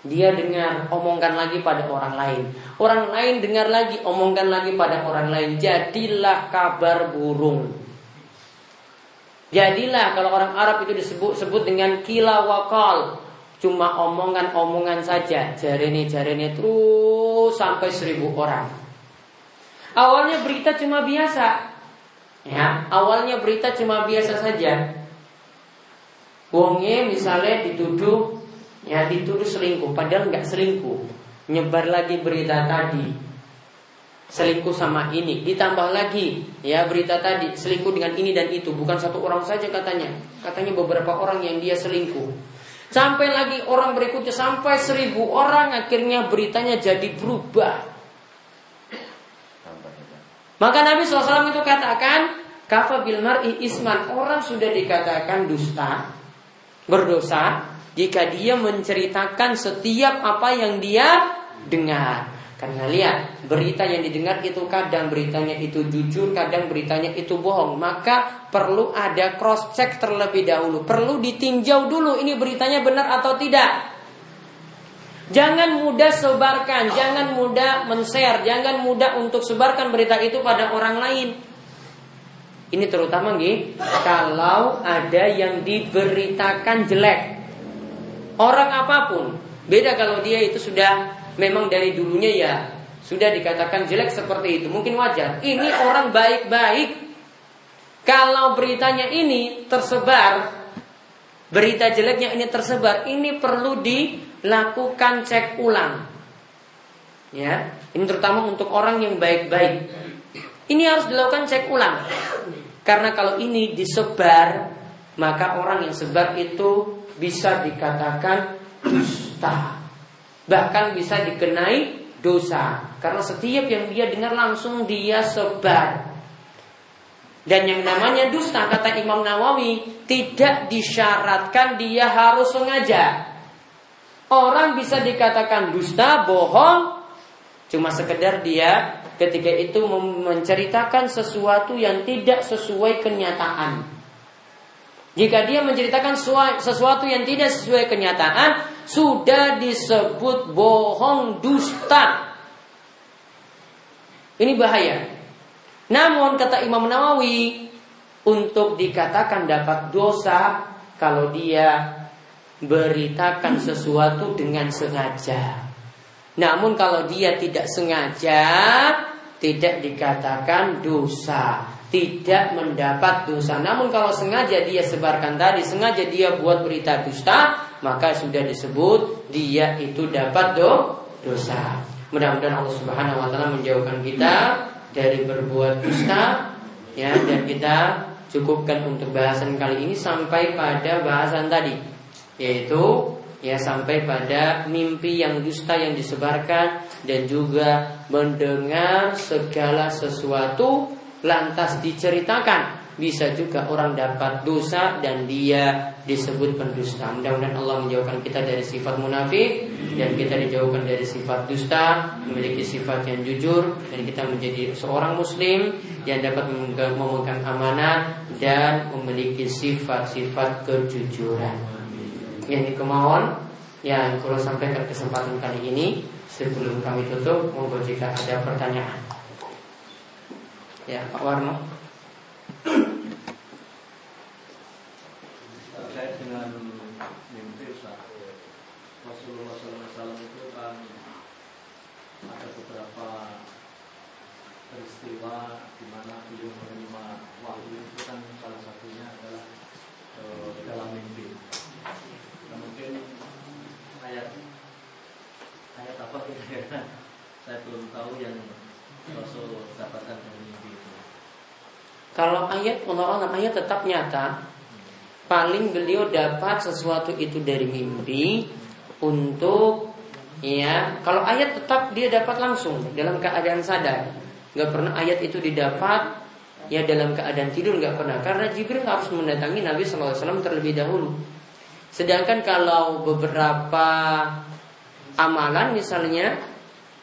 Dia dengar, omongkan lagi pada orang lain. Orang lain dengar lagi, omongkan lagi pada orang lain. Jadilah kabar burung. Jadilah kalau orang Arab itu disebut sebut dengan kila wakal. Cuma omongan-omongan saja. Jari jari ini terus sampai seribu orang. Awalnya berita cuma biasa. Ya, awalnya berita cuma biasa saja. Wongnya misalnya dituduh ya dituduh selingkuh padahal nggak selingkuh. Nyebar lagi berita tadi. Selingkuh sama ini. Ditambah lagi ya berita tadi selingkuh dengan ini dan itu. Bukan satu orang saja katanya. Katanya beberapa orang yang dia selingkuh. Sampai lagi orang berikutnya sampai seribu orang akhirnya beritanya jadi berubah. Maka Nabi SAW itu katakan kafa bil mar'i isman. Orang sudah dikatakan dusta berdosa jika dia menceritakan setiap apa yang dia dengar. Karena lihat, berita yang didengar itu kadang beritanya itu jujur, kadang beritanya itu bohong. Maka perlu ada cross check terlebih dahulu. Perlu ditinjau dulu ini beritanya benar atau tidak. Jangan mudah sebarkan, jangan mudah men-share, jangan mudah untuk sebarkan berita itu pada orang lain. Ini terutama nih, kalau ada yang diberitakan jelek. Orang apa pun Beda kalau dia itu sudah Memang dari dulunya ya Sudah dikatakan jelek seperti itu Mungkin wajar Ini orang baik-baik Kalau beritanya ini tersebar Berita jeleknya ini tersebar Ini perlu dilakukan cek ulang Ya, ini terutama untuk orang yang baik-baik. Ini harus dilakukan cek ulang. Karena kalau ini disebar, maka orang yang sebar itu bisa dikatakan dusta. Bahkan bisa dikenai dosa. Karena setiap yang dia dengar langsung dia sebar. Dan yang namanya dusta kata Imam Nawawi tidak disyaratkan dia harus sengaja. Orang bisa dikatakan dusta, bohong, cuma sekedar dia ketika itu menceritakan sesuatu yang tidak sesuai kenyataan. Jika dia menceritakan sesuatu yang tidak sesuai kenyataan, sudah disebut bohong dusta. Ini bahaya. Namun kata Imam Nawawi, untuk dikatakan dapat dosa kalau dia beritakan sesuatu dengan sengaja. Namun kalau dia tidak sengaja, tidak dikatakan dosa tidak mendapat dosa. Namun kalau sengaja dia sebarkan tadi, sengaja dia buat berita dusta, maka sudah disebut dia itu dapat do dosa. Mudah-mudahan Allah Subhanahu wa taala menjauhkan kita dari berbuat dusta ya dan kita cukupkan untuk bahasan kali ini sampai pada bahasan tadi yaitu ya sampai pada mimpi yang dusta yang disebarkan dan juga mendengar segala sesuatu lantas diceritakan bisa juga orang dapat dosa dan dia disebut pendusta. Mudah-mudahan Allah menjauhkan kita dari sifat munafik dan kita dijauhkan dari sifat dusta, memiliki sifat yang jujur dan kita menjadi seorang muslim yang dapat memegang amanah dan memiliki sifat-sifat kejujuran. Yang kemauan yang kalau sampaikan kesempatan kali ini sebelum kami tutup, monggo jika ada pertanyaan. Ya, Pak Warno. Terkait dengan mimpi Rasulullah SAW itu kan ada beberapa peristiwa di mana beliau menerima wahyu itu kan salah satunya adalah e, dalam mimpi. Nah, mungkin ayat ayat apa kira-kira saya belum tahu yang Rasul dapatkan dari. Kalau ayat Allah ayat tetap nyata. Paling beliau dapat sesuatu itu dari mimpi Untuk ya Kalau ayat tetap dia dapat langsung Dalam keadaan sadar. Gak pernah ayat itu didapat Ya dalam keadaan tidur gak pernah. Karena Jibril harus mendatangi Nabi SAW terlebih dahulu. Sedangkan kalau beberapa amalan misalnya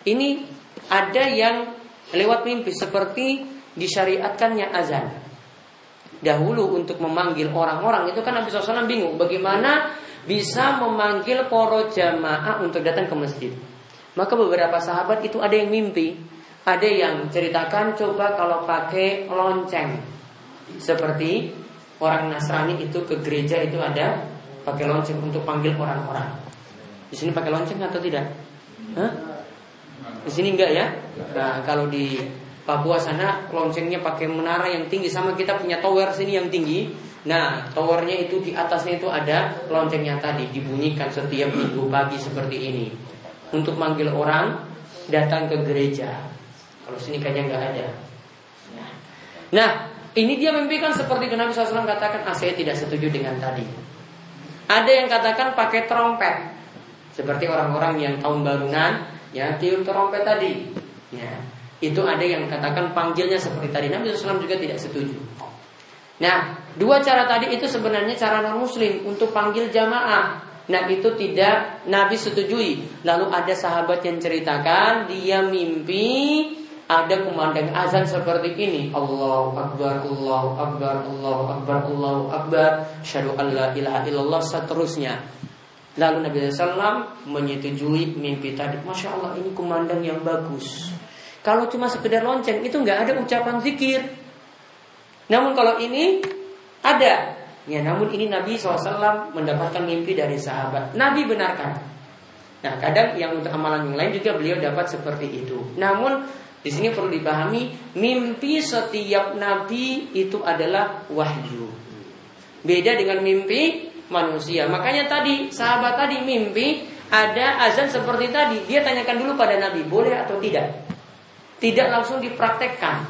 Ini ada yang lewat mimpi Seperti disyariatkannya azan. Dahulu untuk memanggil orang-orang itu kan Nabi SAW bingung bagaimana bisa memanggil poro jamaah untuk datang ke masjid. Maka beberapa sahabat itu ada yang mimpi, ada yang ceritakan coba kalau pakai lonceng. Seperti orang Nasrani itu ke gereja itu ada pakai lonceng untuk panggil orang-orang. Di sini pakai lonceng atau tidak? Hah? Di sini enggak ya? Nah, kalau di Papua sana loncengnya pakai menara yang tinggi sama kita punya tower sini yang tinggi. Nah, towernya itu di atasnya itu ada loncengnya tadi dibunyikan setiap minggu pagi seperti ini untuk manggil orang datang ke gereja. Kalau sini kayaknya nggak ada. Nah, ini dia mimpikan seperti Nabi SAW katakan, ah saya tidak setuju dengan tadi. Ada yang katakan pakai trompet, seperti orang-orang yang tahun barunan, ya tiup trompet tadi. Ya, itu ada yang katakan panggilnya seperti tadi. Nabi SAW juga tidak setuju. Nah, dua cara tadi itu sebenarnya cara non muslim untuk panggil jamaah. Nah itu tidak Nabi setujui. Lalu ada sahabat yang ceritakan dia mimpi ada kumandang azan seperti ini. Allahu Akbar, Allahu Akbar, Allahu Akbar, Allahu Akbar. Syahadu an la ilaha illallah seterusnya. Lalu Nabi SAW menyetujui mimpi tadi. Masya Allah ini kumandang yang bagus. Kalau cuma sekedar lonceng itu nggak ada ucapan zikir. Namun kalau ini ada. Ya, namun ini Nabi SAW mendapatkan mimpi dari sahabat. Nabi benarkan. Nah, kadang yang untuk amalan yang lain juga beliau dapat seperti itu. Namun di sini perlu dipahami, mimpi setiap nabi itu adalah wahyu. Beda dengan mimpi manusia. Makanya tadi sahabat tadi mimpi ada azan seperti tadi. Dia tanyakan dulu pada Nabi, boleh atau tidak? Tidak langsung dipraktekkan.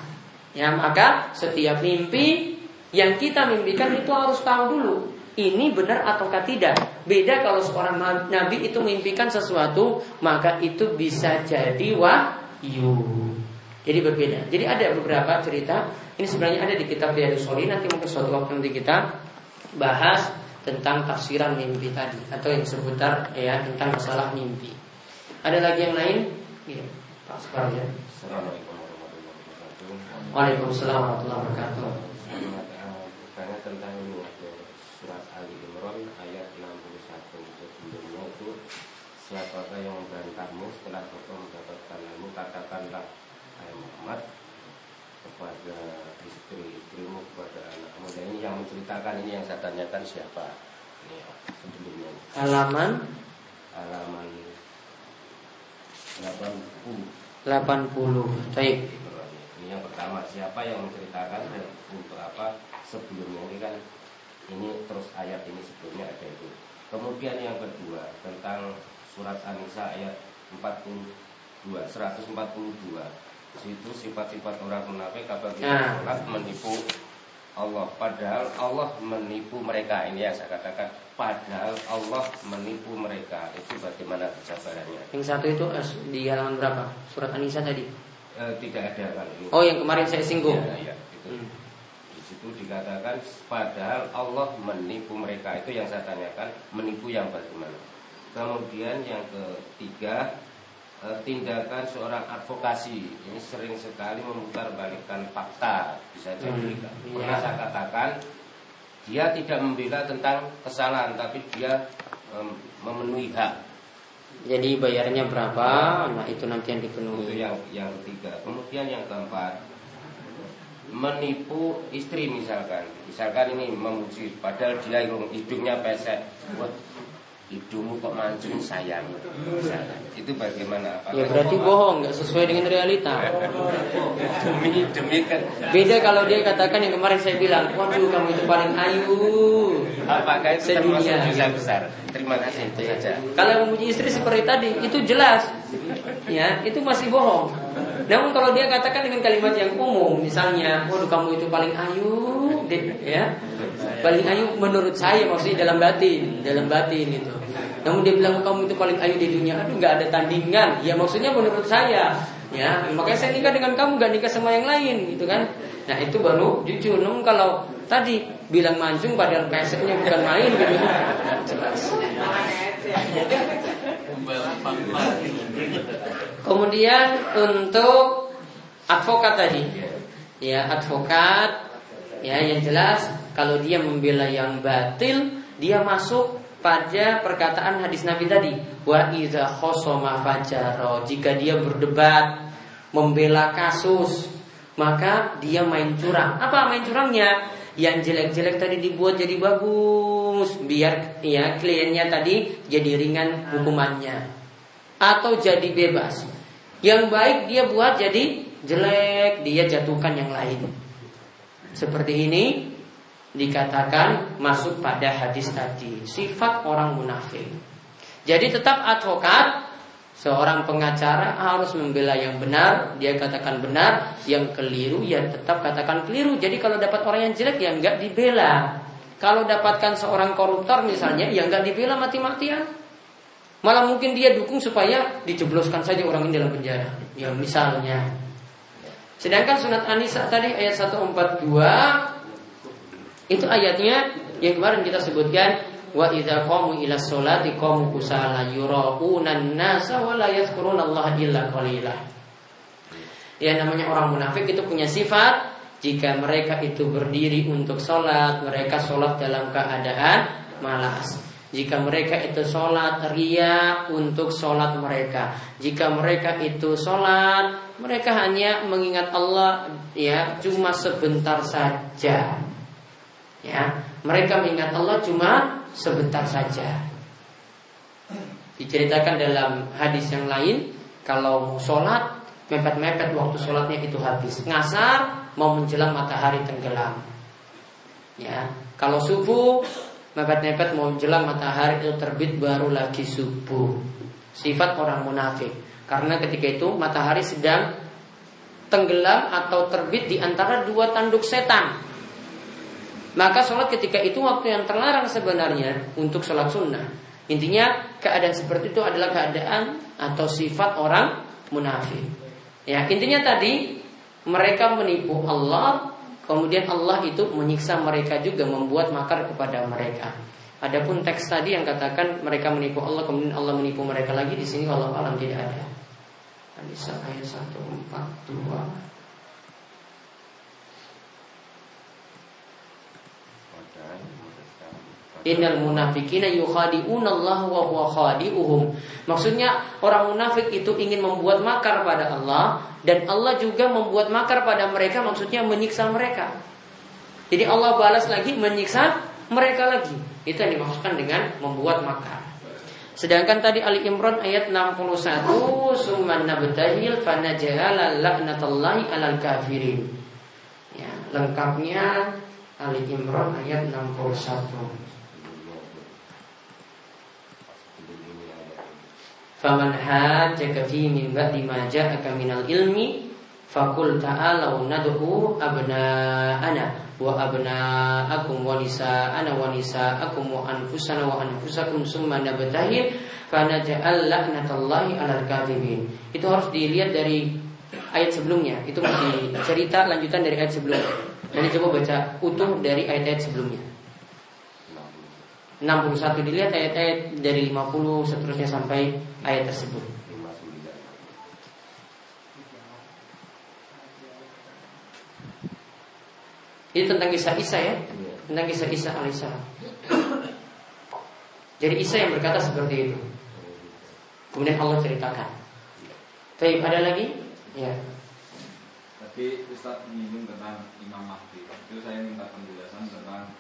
Ya, maka setiap mimpi yang kita mimpikan itu harus tahu dulu ini benar ataukah tidak. Beda kalau seorang nabi itu mimpikan sesuatu, maka itu bisa jadi wahyu. Jadi berbeda. Jadi ada beberapa cerita. Ini sebenarnya ada di kitab Riyadhus Shalihin. Nanti mungkin suatu waktu nanti kita bahas tentang tafsiran mimpi tadi atau yang seputar ya tentang masalah mimpi. Ada lagi yang lain? Ya, Pak Sekar ya. Assalamualaikum. Waalaikumsalam warahmatullahi wabarakatuh. Tanya tentang ini surat Ali Imran ayat 61 sebelumnya itu siapakah yang membantahmu setelah kau mendapatkan ilmu katakanlah hai Muhammad kepada istri-istrimu kepada anak muda ini yang menceritakan ini yang saya tanyakan siapa? Ini sebelumnya. Halaman? Halaman 80 80 baik. Yang pertama siapa yang menceritakan dan untuk apa sebelumnya ini kan ini terus ayat ini sebelumnya ada itu. Kemudian yang kedua tentang surat An-Nisa ayat 42 142 situ sifat-sifat orang munafik apabila nah. menipu Allah. Padahal Allah menipu mereka. Ini yang saya katakan. Padahal Allah menipu mereka. Itu bagaimana kesabarannya yang satu itu di halaman berapa? Surat An-Nisa tadi? Eh, tidak ada kan Oh yang kemarin saya singgung. Ya, ya, itu. Hmm. Di situ dikatakan padahal Allah menipu mereka. Itu yang saya tanyakan menipu yang bagaimana. Kemudian yang ketiga eh, tindakan seorang advokasi ini sering sekali memutar balikan fakta bisa jadi hmm, pernah ya. saya katakan dia tidak membela tentang kesalahan tapi dia memenuhi hak jadi bayarnya berapa? Nah itu nanti yang dipenuhi. Itu yang yang ketiga. Kemudian yang keempat menipu istri misalkan. Misalkan ini memuji padahal dia hidungnya pesek. Hidungmu kok mancung sayang. Itu bagaimana? Apakah ya berarti bohong, nggak sesuai dengan realita. demi demi kan. Beda kalau dia katakan yang kemarin saya bilang, waduh kamu itu paling ayu. Apakah itu sedunia dosa besar? Terima kasih itu saja. Kalau memuji istri seperti tadi, itu jelas. Ya, itu masih bohong. Namun kalau dia katakan dengan kalimat yang umum, misalnya, waduh kamu itu paling ayu, ya, paling ayu menurut saya maksudnya dalam batin, dalam batin itu. Namun dia bilang kamu itu paling ayu di dunia. Aduh nggak ada tandingan. Ya maksudnya menurut saya. Ya makanya saya nikah dengan kamu gak nikah sama yang lain gitu kan. Nah itu baru jujur. Namun kalau tadi bilang mancung padahal peseknya bukan main gitu. Jelas. Kemudian untuk advokat tadi, ya advokat, ya yang jelas kalau dia membela yang batil, dia masuk pada perkataan hadis Nabi tadi wa idza khosoma fajaro jika dia berdebat membela kasus maka dia main curang. Apa main curangnya? Yang jelek-jelek tadi dibuat jadi bagus biar ya kliennya tadi jadi ringan hukumannya. Atau jadi bebas. Yang baik dia buat jadi jelek dia jatuhkan yang lain. Seperti ini dikatakan masuk pada hadis tadi sifat orang munafik. Jadi tetap advokat seorang pengacara harus membela yang benar, dia katakan benar, yang keliru ya tetap katakan keliru. Jadi kalau dapat orang yang jelek ya enggak dibela. Kalau dapatkan seorang koruptor misalnya ya enggak dibela mati-matian. Malah mungkin dia dukung supaya dijebloskan saja orang ini dalam penjara. Ya misalnya. Sedangkan sunat Anisa tadi ayat 142 itu ayatnya yang kemarin kita sebutkan wa idza qamu ila sholati qamu kusala yurauna nasa wa la yadhkurunallaha illa qalila. Ya namanya orang munafik itu punya sifat jika mereka itu berdiri untuk sholat mereka sholat dalam keadaan malas. Jika mereka itu sholat ria untuk sholat mereka Jika mereka itu sholat Mereka hanya mengingat Allah ya cuma sebentar saja Ya, mereka mengingat Allah cuma sebentar saja. Diceritakan dalam hadis yang lain, kalau sholat mepet-mepet waktu sholatnya itu habis. Ngasar mau menjelang matahari tenggelam. Ya, kalau subuh mepet-mepet mau menjelang matahari itu terbit baru lagi subuh. Sifat orang munafik. Karena ketika itu matahari sedang tenggelam atau terbit di antara dua tanduk setan. Maka sholat ketika itu waktu yang terlarang sebenarnya untuk sholat sunnah. Intinya keadaan seperti itu adalah keadaan atau sifat orang munafik. Ya intinya tadi mereka menipu Allah, kemudian Allah itu menyiksa mereka juga membuat makar kepada mereka. Adapun teks tadi yang katakan mereka menipu Allah, kemudian Allah menipu mereka lagi di sini Allah alam tidak ada. Anisa ayat 142 Innal munafikina yukhadi'una Allah wa huwa khadi'uhum. Maksudnya orang munafik itu ingin membuat makar pada Allah dan Allah juga membuat makar pada mereka maksudnya menyiksa mereka. Jadi Allah balas lagi menyiksa mereka lagi. Itu yang dimaksudkan dengan membuat makar. Sedangkan tadi Ali Imran ayat 61 summan nabtahil fanajala laknatullahi alal kafirin. Ya, lengkapnya Ali Imran ayat 61. Faman hajjaka fi min ba'di ma ja'aka minal ilmi Fakul ta'alau nad'u abna'ana wa abna'akum wa nisa'ana wa nisa'akum wa anfusana wa anfusakum summa nabtahil fanaja'al la'natallahi 'alal kadhibin. Itu harus dilihat dari ayat sebelumnya. Itu masih cerita lanjutan dari ayat sebelumnya. Jadi coba baca utuh dari ayat-ayat sebelumnya. 61 dilihat ayat-ayat dari 50 seterusnya sampai ayat tersebut. Ini tentang kisah Isa ya, tentang kisah Isa alaihissalam. Jadi Isa yang berkata seperti itu. Kemudian Allah ceritakan. Tapi ada lagi? Ya. Tapi Ustaz menyinggung tentang Imam Mahdi. Itu saya minta penjelasan tentang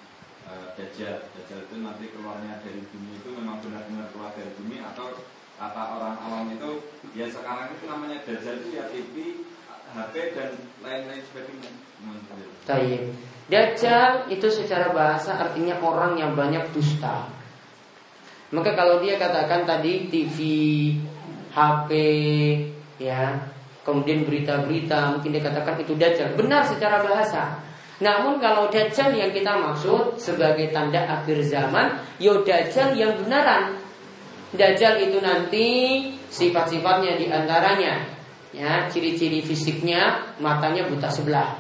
uh, Dajjal. Dajjal itu nanti keluarnya dari bumi itu memang benar-benar keluar dari bumi atau kata orang awam itu ya sekarang itu namanya Dajjal itu ya TV, HP dan lain-lain sebagainya. Tayyib. Dajjal itu secara bahasa artinya orang yang banyak dusta. Maka kalau dia katakan tadi TV, HP, ya, kemudian berita-berita, mungkin dia katakan itu dajjal. Benar secara bahasa. Namun kalau dajjal yang kita maksud sebagai tanda akhir zaman, yo dajjal yang benaran. Dajjal itu nanti sifat-sifatnya di antaranya ya ciri-ciri fisiknya matanya buta sebelah.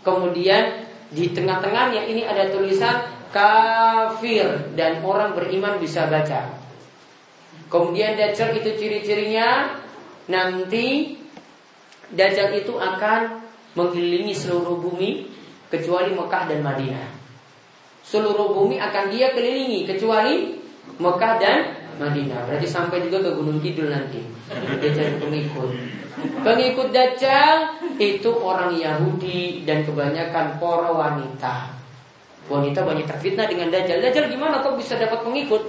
Kemudian di tengah-tengahnya ini ada tulisan kafir dan orang beriman bisa baca. Kemudian Dajjal itu ciri-cirinya nanti Dajjal itu akan mengelilingi seluruh bumi kecuali Mekah dan Madinah. seluruh bumi akan dia kelilingi kecuali Mekah dan Madinah. Berarti sampai juga ke Gunung Kidul nanti. Dia cari pengikut. Pengikut Dajjal itu orang Yahudi dan kebanyakan para wanita. Wanita banyak terfitnah dengan Dajjal. Dajjal gimana kok bisa dapat pengikut?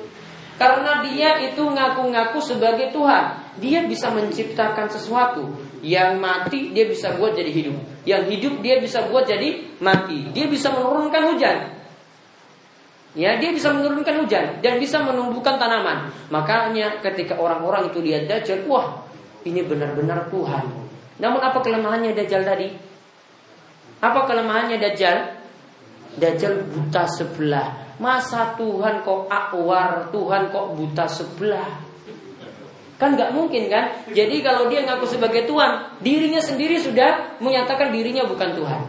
Karena dia itu ngaku-ngaku sebagai Tuhan. Dia bisa menciptakan sesuatu. Yang mati dia bisa buat jadi hidup. Yang hidup dia bisa buat jadi mati. Dia bisa menurunkan hujan. Ya, dia bisa menurunkan hujan dan bisa menumbuhkan tanaman. Makanya ketika orang-orang itu lihat Dajjal, wah, ini benar-benar Tuhan. Namun apa kelemahannya Dajjal tadi? Apa kelemahannya Dajjal? Dajjal buta sebelah. Masa Tuhan kok akwar, Tuhan kok buta sebelah? Kan nggak mungkin kan? Jadi kalau dia ngaku sebagai Tuhan, dirinya sendiri sudah menyatakan dirinya bukan Tuhan.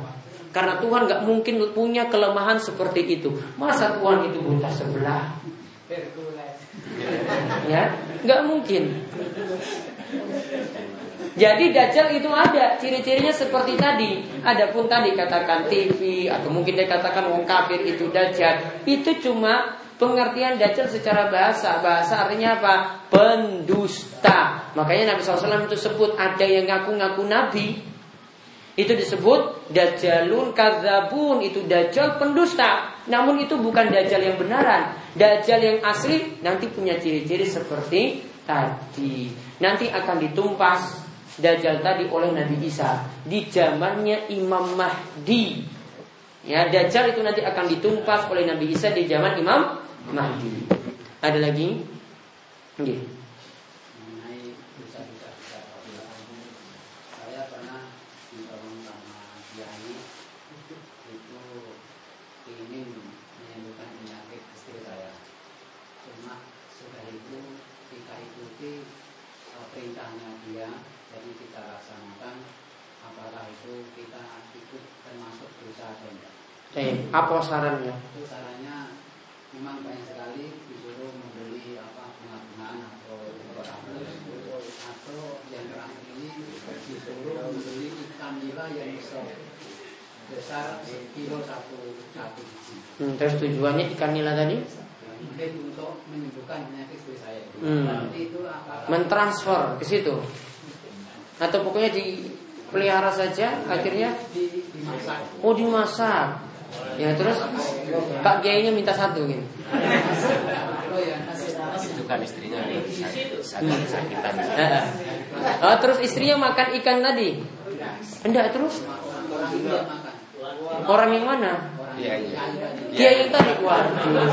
Karena Tuhan nggak mungkin punya kelemahan seperti itu. Masa Tuhan itu buta sebelah? Ya, nggak mungkin. Jadi Dajjal itu ada ciri-cirinya seperti tadi. Adapun tadi katakan TV atau mungkin dia katakan wong kafir itu Dajjal, itu cuma pengertian Dajjal secara bahasa. Bahasa artinya apa? Pendusta. Makanya Nabi SAW itu sebut ada yang ngaku-ngaku Nabi. Itu disebut Dajjalun kadzabun Itu Dajjal pendusta Namun itu bukan Dajjal yang benaran Dajjal yang asli nanti punya ciri-ciri seperti tadi Nanti akan ditumpas Dajjal tadi oleh Nabi Isa di zamannya Imam Mahdi. Ya, Dajjal itu nanti akan ditumpas oleh Nabi Isa di zaman Imam Mahdi. Ada lagi? Okay. Eh, apa sarannya? Itu sarannya memang banyak sekali disuruh membeli apa bunga-bungaan atau atau yang terakhir ini disuruh membeli ikan nila yang besar besar kilo satu satu Hmm, terus tujuannya ikan nila tadi? Mungkin untuk menyembuhkan penyakit istri saya. Hmm. itu Mentransfer ke situ? Atau pokoknya dipelihara saja, akhirnya dimasak. Oh dimasak. Ya terus Pak Kiainya minta satu gitu. Itu kan istrinya sakit sakitan. Oh, terus istrinya makan ikan tadi. Enggak terus? Orang yang mana? Iya iya. Dia yang tadi waduh.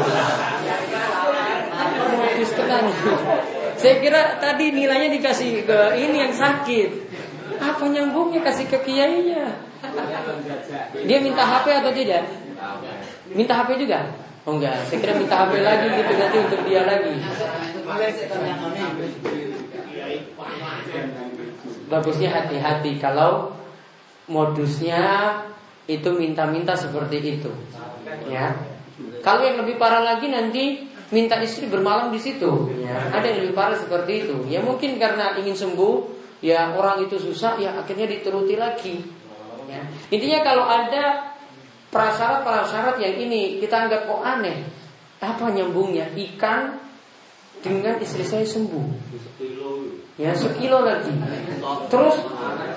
Saya kira tadi nilainya dikasih ke ini yang sakit. Apa nyambungnya kasih ke kiainya? Dia minta HP atau tidak? Minta HP juga? Oh enggak, saya kira minta HP lagi gitu nanti untuk dia lagi. Bagusnya hati-hati kalau modusnya itu minta-minta seperti itu. Ya. Kalau yang lebih parah lagi nanti minta istri bermalam di situ. Ya. Ada yang lebih parah seperti itu. Ya mungkin karena ingin sembuh, ya orang itu susah, ya akhirnya dituruti lagi. Ya. Intinya kalau ada prasyarat-prasyarat yang ini kita anggap kok aneh. Apa nyambungnya? Ikan dengan istri saya sembuh. Ya sekilo lagi. Terus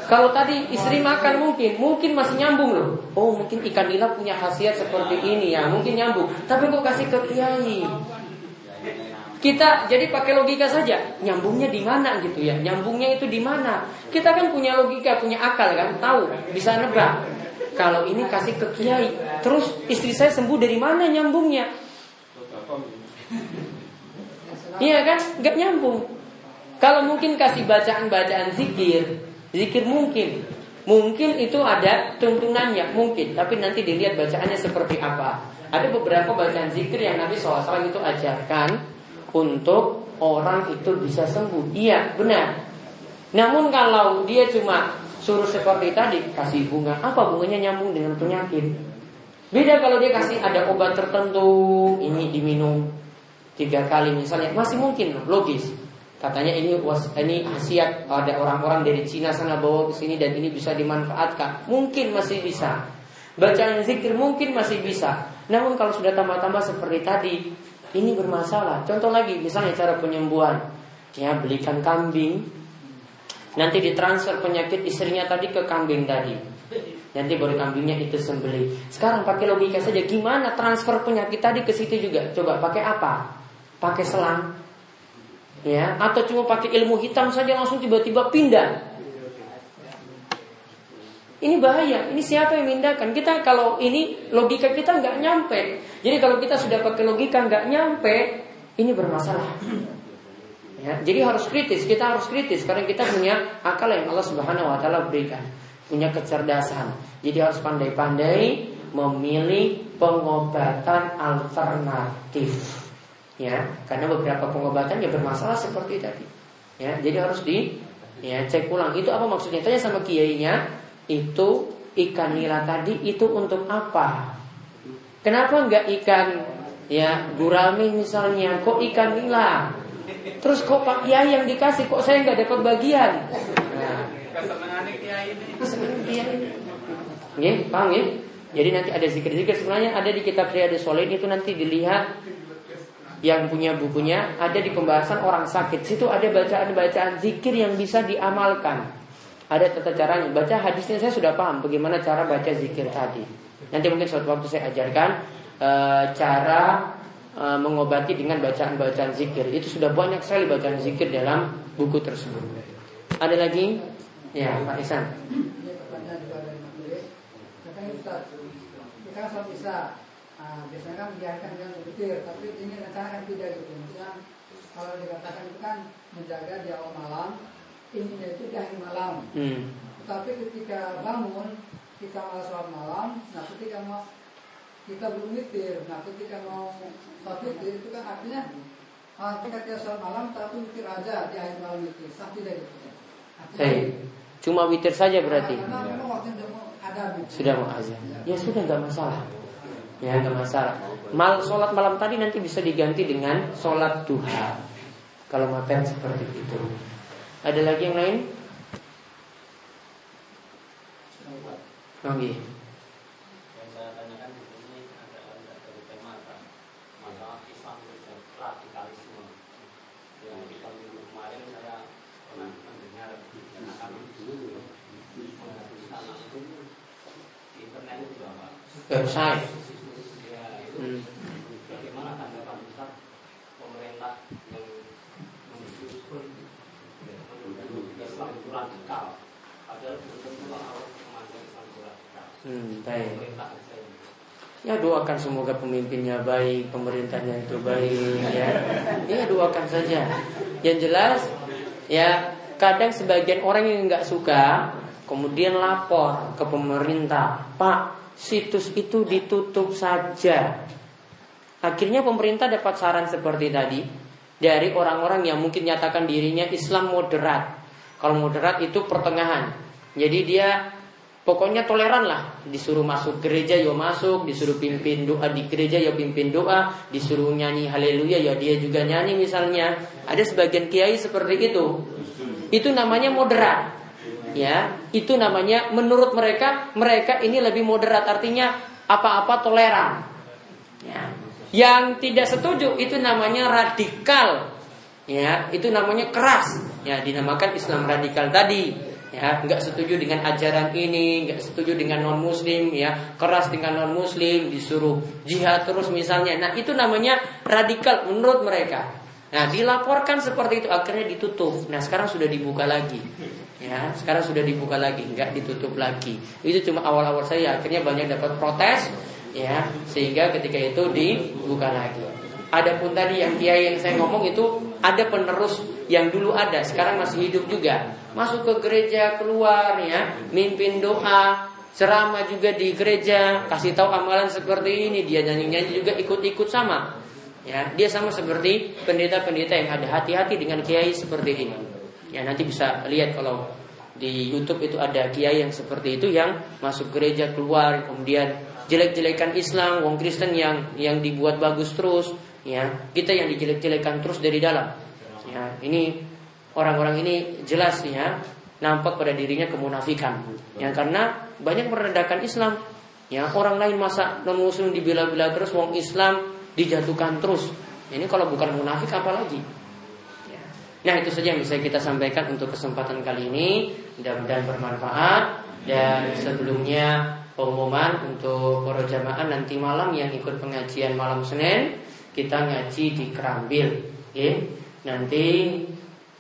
kalau tadi istri makan mungkin, mungkin masih nyambung loh. Oh mungkin ikan nila punya khasiat seperti ini ya, mungkin nyambung. Tapi kok kasih ke kiai? Kita jadi pakai logika saja, nyambungnya di mana gitu ya? Nyambungnya itu di mana? Kita kan punya logika, punya akal kan, tahu, bisa nebak. Kalau ini kasih ke kiai, terus istri saya sembuh dari mana nyambungnya? Iya kan? Gak nyambung. Kalau mungkin kasih bacaan-bacaan zikir, zikir mungkin. Mungkin itu ada tuntunannya, mungkin. Tapi nanti dilihat bacaannya seperti apa. Ada beberapa bacaan zikir yang Nabi SAW itu ajarkan untuk orang itu bisa sembuh. Iya, benar. Namun kalau dia cuma Suruh seperti tadi kasih bunga, apa bunganya nyambung dengan penyakit? Beda kalau dia kasih ada obat tertentu, ini diminum tiga kali misalnya, masih mungkin logis. Katanya ini was ini khasiat ada orang-orang dari Cina sana bawa ke sini dan ini bisa dimanfaatkan. Mungkin masih bisa. Bacaan zikir mungkin masih bisa. Namun kalau sudah tambah-tambah seperti tadi, ini bermasalah. Contoh lagi, misalnya cara penyembuhan. Ya, belikan kambing, nanti ditransfer penyakit istrinya tadi ke kambing tadi. Nanti baru kambingnya itu sembeli. Sekarang pakai logika saja, gimana transfer penyakit tadi ke situ juga? Coba pakai apa? Pakai selang, ya? Atau cuma pakai ilmu hitam saja langsung tiba-tiba pindah? Ini bahaya. Ini siapa yang mindahkan? Kita kalau ini logika kita nggak nyampe. Jadi kalau kita sudah pakai logika nggak nyampe, ini bermasalah. Ya, jadi harus kritis. Kita harus kritis karena kita punya akal yang Allah Subhanahu Wa Taala berikan, punya kecerdasan. Jadi harus pandai-pandai memilih pengobatan alternatif. Ya, karena beberapa pengobatan yang bermasalah seperti tadi. Ya, jadi harus di ya cek ulang. Itu apa maksudnya? Tanya sama kiainya, itu ikan nila tadi itu untuk apa? Kenapa enggak ikan ya gurami misalnya? Kok ikan nila? Terus kok Pak Kiai yang dikasih kok saya nggak dapat bagian? Nah. Nih, paham ya? Jadi nanti ada zikir-zikir sebenarnya ada di kitab Riyadus Solihin itu nanti dilihat yang punya bukunya ada di pembahasan orang sakit situ ada bacaan-bacaan zikir yang bisa diamalkan ada tata caranya. Baca hadisnya saya sudah paham bagaimana cara baca zikir tadi. Nanti mungkin suatu waktu saya ajarkan e, cara e, mengobati dengan bacaan-bacaan zikir. Itu sudah banyak sekali bacaan zikir dalam buku tersebut. Ada lagi? Ya, Pak Isan. Kita biasanya kan berpikir, tapi ini tidak kalau dikatakan itu kan menjaga di awal malam, ininya itu akhir malam. Hmm. Tapi ketika bangun kita malah sholat malam, nah ketika mau kita belum witir, nah ketika mau sholat witir itu kan artinya ah, ketika kita sholat malam tapi witir aja di akhir malam itu, sah tidak gitu. hey, cuma witir saja berarti. Nah, karena waktu mau ada gitu. Sudah mau azan. Ya sudah nggak masalah. Ya nggak masalah. Mal sholat malam tadi nanti bisa diganti dengan sholat duha. Kalau maten seperti itu. Ada lagi yang lain? Oke. Yang saya tanyakan di sini adalah dari tema masalah Islam dan radikalisme. Yang kita minggu kemarin saya pernah mendengar akan menghabiskan di internet itu apa? Website. Ya, itu hmm. bagaimana tanggapan Ustaz pemerintah yang menuju Islam itu radikal padahal belum tentu harus memandang Islam itu radikal hmm, baik Ya doakan semoga pemimpinnya baik, pemerintahnya itu baik ya. Ya doakan saja. Yang jelas ya kadang sebagian orang yang nggak suka kemudian lapor ke pemerintah, Pak situs itu ditutup saja. Akhirnya pemerintah dapat saran seperti tadi dari orang-orang yang mungkin nyatakan dirinya Islam moderat. Kalau moderat itu pertengahan. Jadi dia pokoknya toleran lah. Disuruh masuk gereja ya masuk, disuruh pimpin doa di gereja ya pimpin doa, disuruh nyanyi haleluya ya dia juga nyanyi misalnya. Ada sebagian kiai seperti itu. Itu namanya moderat. Ya, itu namanya menurut mereka mereka ini lebih moderat artinya apa-apa toleran. Ya. Yang tidak setuju itu namanya radikal ya itu namanya keras ya dinamakan Islam radikal tadi ya nggak setuju dengan ajaran ini nggak setuju dengan non muslim ya. Keras dengan non muslim disuruh jihad terus misalnya. Nah itu namanya radikal menurut mereka. Nah dilaporkan seperti itu akhirnya ditutup. Nah sekarang sudah dibuka lagi. Ya sekarang sudah dibuka lagi nggak ditutup lagi. Itu cuma awal-awal saya akhirnya banyak dapat protes ya sehingga ketika itu dibuka lagi. Adapun tadi yang kiai yang saya ngomong itu ada penerus yang dulu ada, sekarang masih hidup juga. Masuk ke gereja, keluar ya, mimpin doa, ceramah juga di gereja, kasih tahu amalan seperti ini, dia nyanyi-nyanyi juga ikut-ikut sama. Ya, dia sama seperti pendeta-pendeta yang ada hati-hati dengan kiai seperti ini. Ya, nanti bisa lihat kalau di YouTube itu ada kiai yang seperti itu yang masuk gereja keluar kemudian jelek-jelekan Islam, wong Kristen yang yang dibuat bagus terus, ya kita yang dijelek-jelekan terus dari dalam ya ini orang-orang ini jelas ya nampak pada dirinya kemunafikan ya karena banyak merendahkan Islam Ya, orang lain masa non muslim dibela-bela terus, wong Islam dijatuhkan terus. Ini kalau bukan munafik apalagi? Ya. Nah itu saja yang bisa kita sampaikan untuk kesempatan kali ini. Mudah-mudahan bermanfaat. Dan sebelumnya pengumuman untuk para jamaah nanti malam yang ikut pengajian malam Senin kita ngaji di Kerambil. Ya. Nanti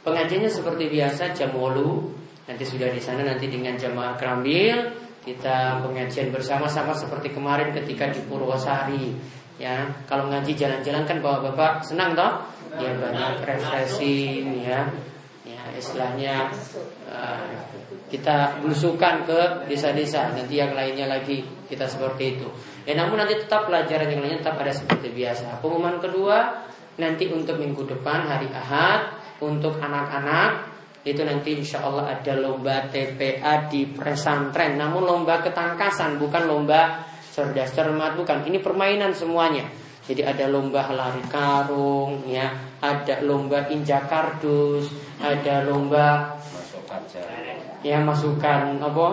pengajiannya seperti biasa jam 8 Nanti sudah di sana nanti dengan jamaah Kerambil kita pengajian bersama-sama seperti kemarin ketika di Purwosari ya kalau ngaji jalan-jalan kan bawa bapak senang toh ya banyak refreshing ya ya istilahnya uh, kita belusukan ke desa-desa nanti yang lainnya lagi kita seperti itu. Ya namun nanti tetap pelajaran yang lainnya tetap ada seperti biasa. Pengumuman kedua nanti untuk minggu depan hari Ahad untuk anak-anak itu nanti insya Allah ada lomba TPA di pesantren namun lomba ketangkasan bukan lomba cerdas cermat bukan. Ini permainan semuanya jadi ada lomba lari karung ya. Ada lomba injak kardus ada lomba ya masukkan apa?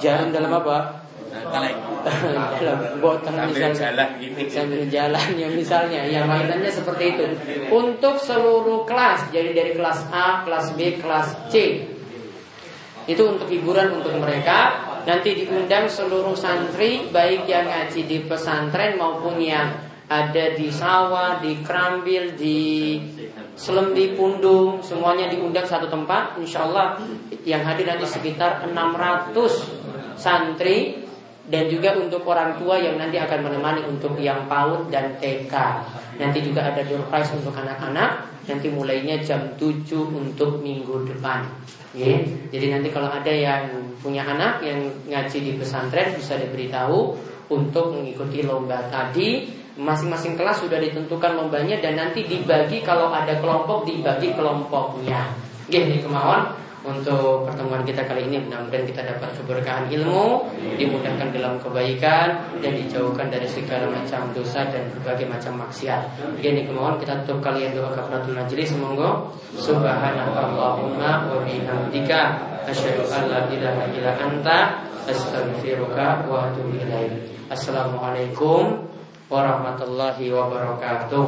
Jarum. Dalam apa? Dalam botol misalnya. jalan gitu. sambil jalan ya misalnya. Yang mainannya seperti itu. Untuk seluruh kelas jadi dari kelas A kelas B kelas C. Itu untuk hiburan untuk mereka Nanti diundang seluruh santri Baik yang ngaji di pesantren maupun yang ada di sawah, di kerambil, di Selembi Pundung Semuanya diundang satu tempat Insya Allah yang hadir nanti sekitar 600 santri dan juga untuk orang tua yang nanti akan menemani untuk yang PAUD dan TK. Nanti juga ada door prize untuk anak-anak. Nanti mulainya jam 7 untuk minggu depan. Ya. Jadi nanti kalau ada yang punya anak yang ngaji di pesantren bisa diberitahu untuk mengikuti lomba tadi. Masing-masing kelas sudah ditentukan lombanya dan nanti dibagi kalau ada kelompok dibagi kelompoknya. Gini kemauan untuk pertemuan kita kali ini mudah-mudahan kita dapat keberkahan ilmu, dimudahkan dalam kebaikan dan dijauhkan dari segala macam dosa dan berbagai macam maksiat. Ini kemauan kita tutup kalian doa kafaratul majlis semoga subhanallahumma wa bihamdika asyhadu an la ilaha illa anta astaghfiruka wa atubu ilaik. Assalamualaikum warahmatullahi wabarakatuh.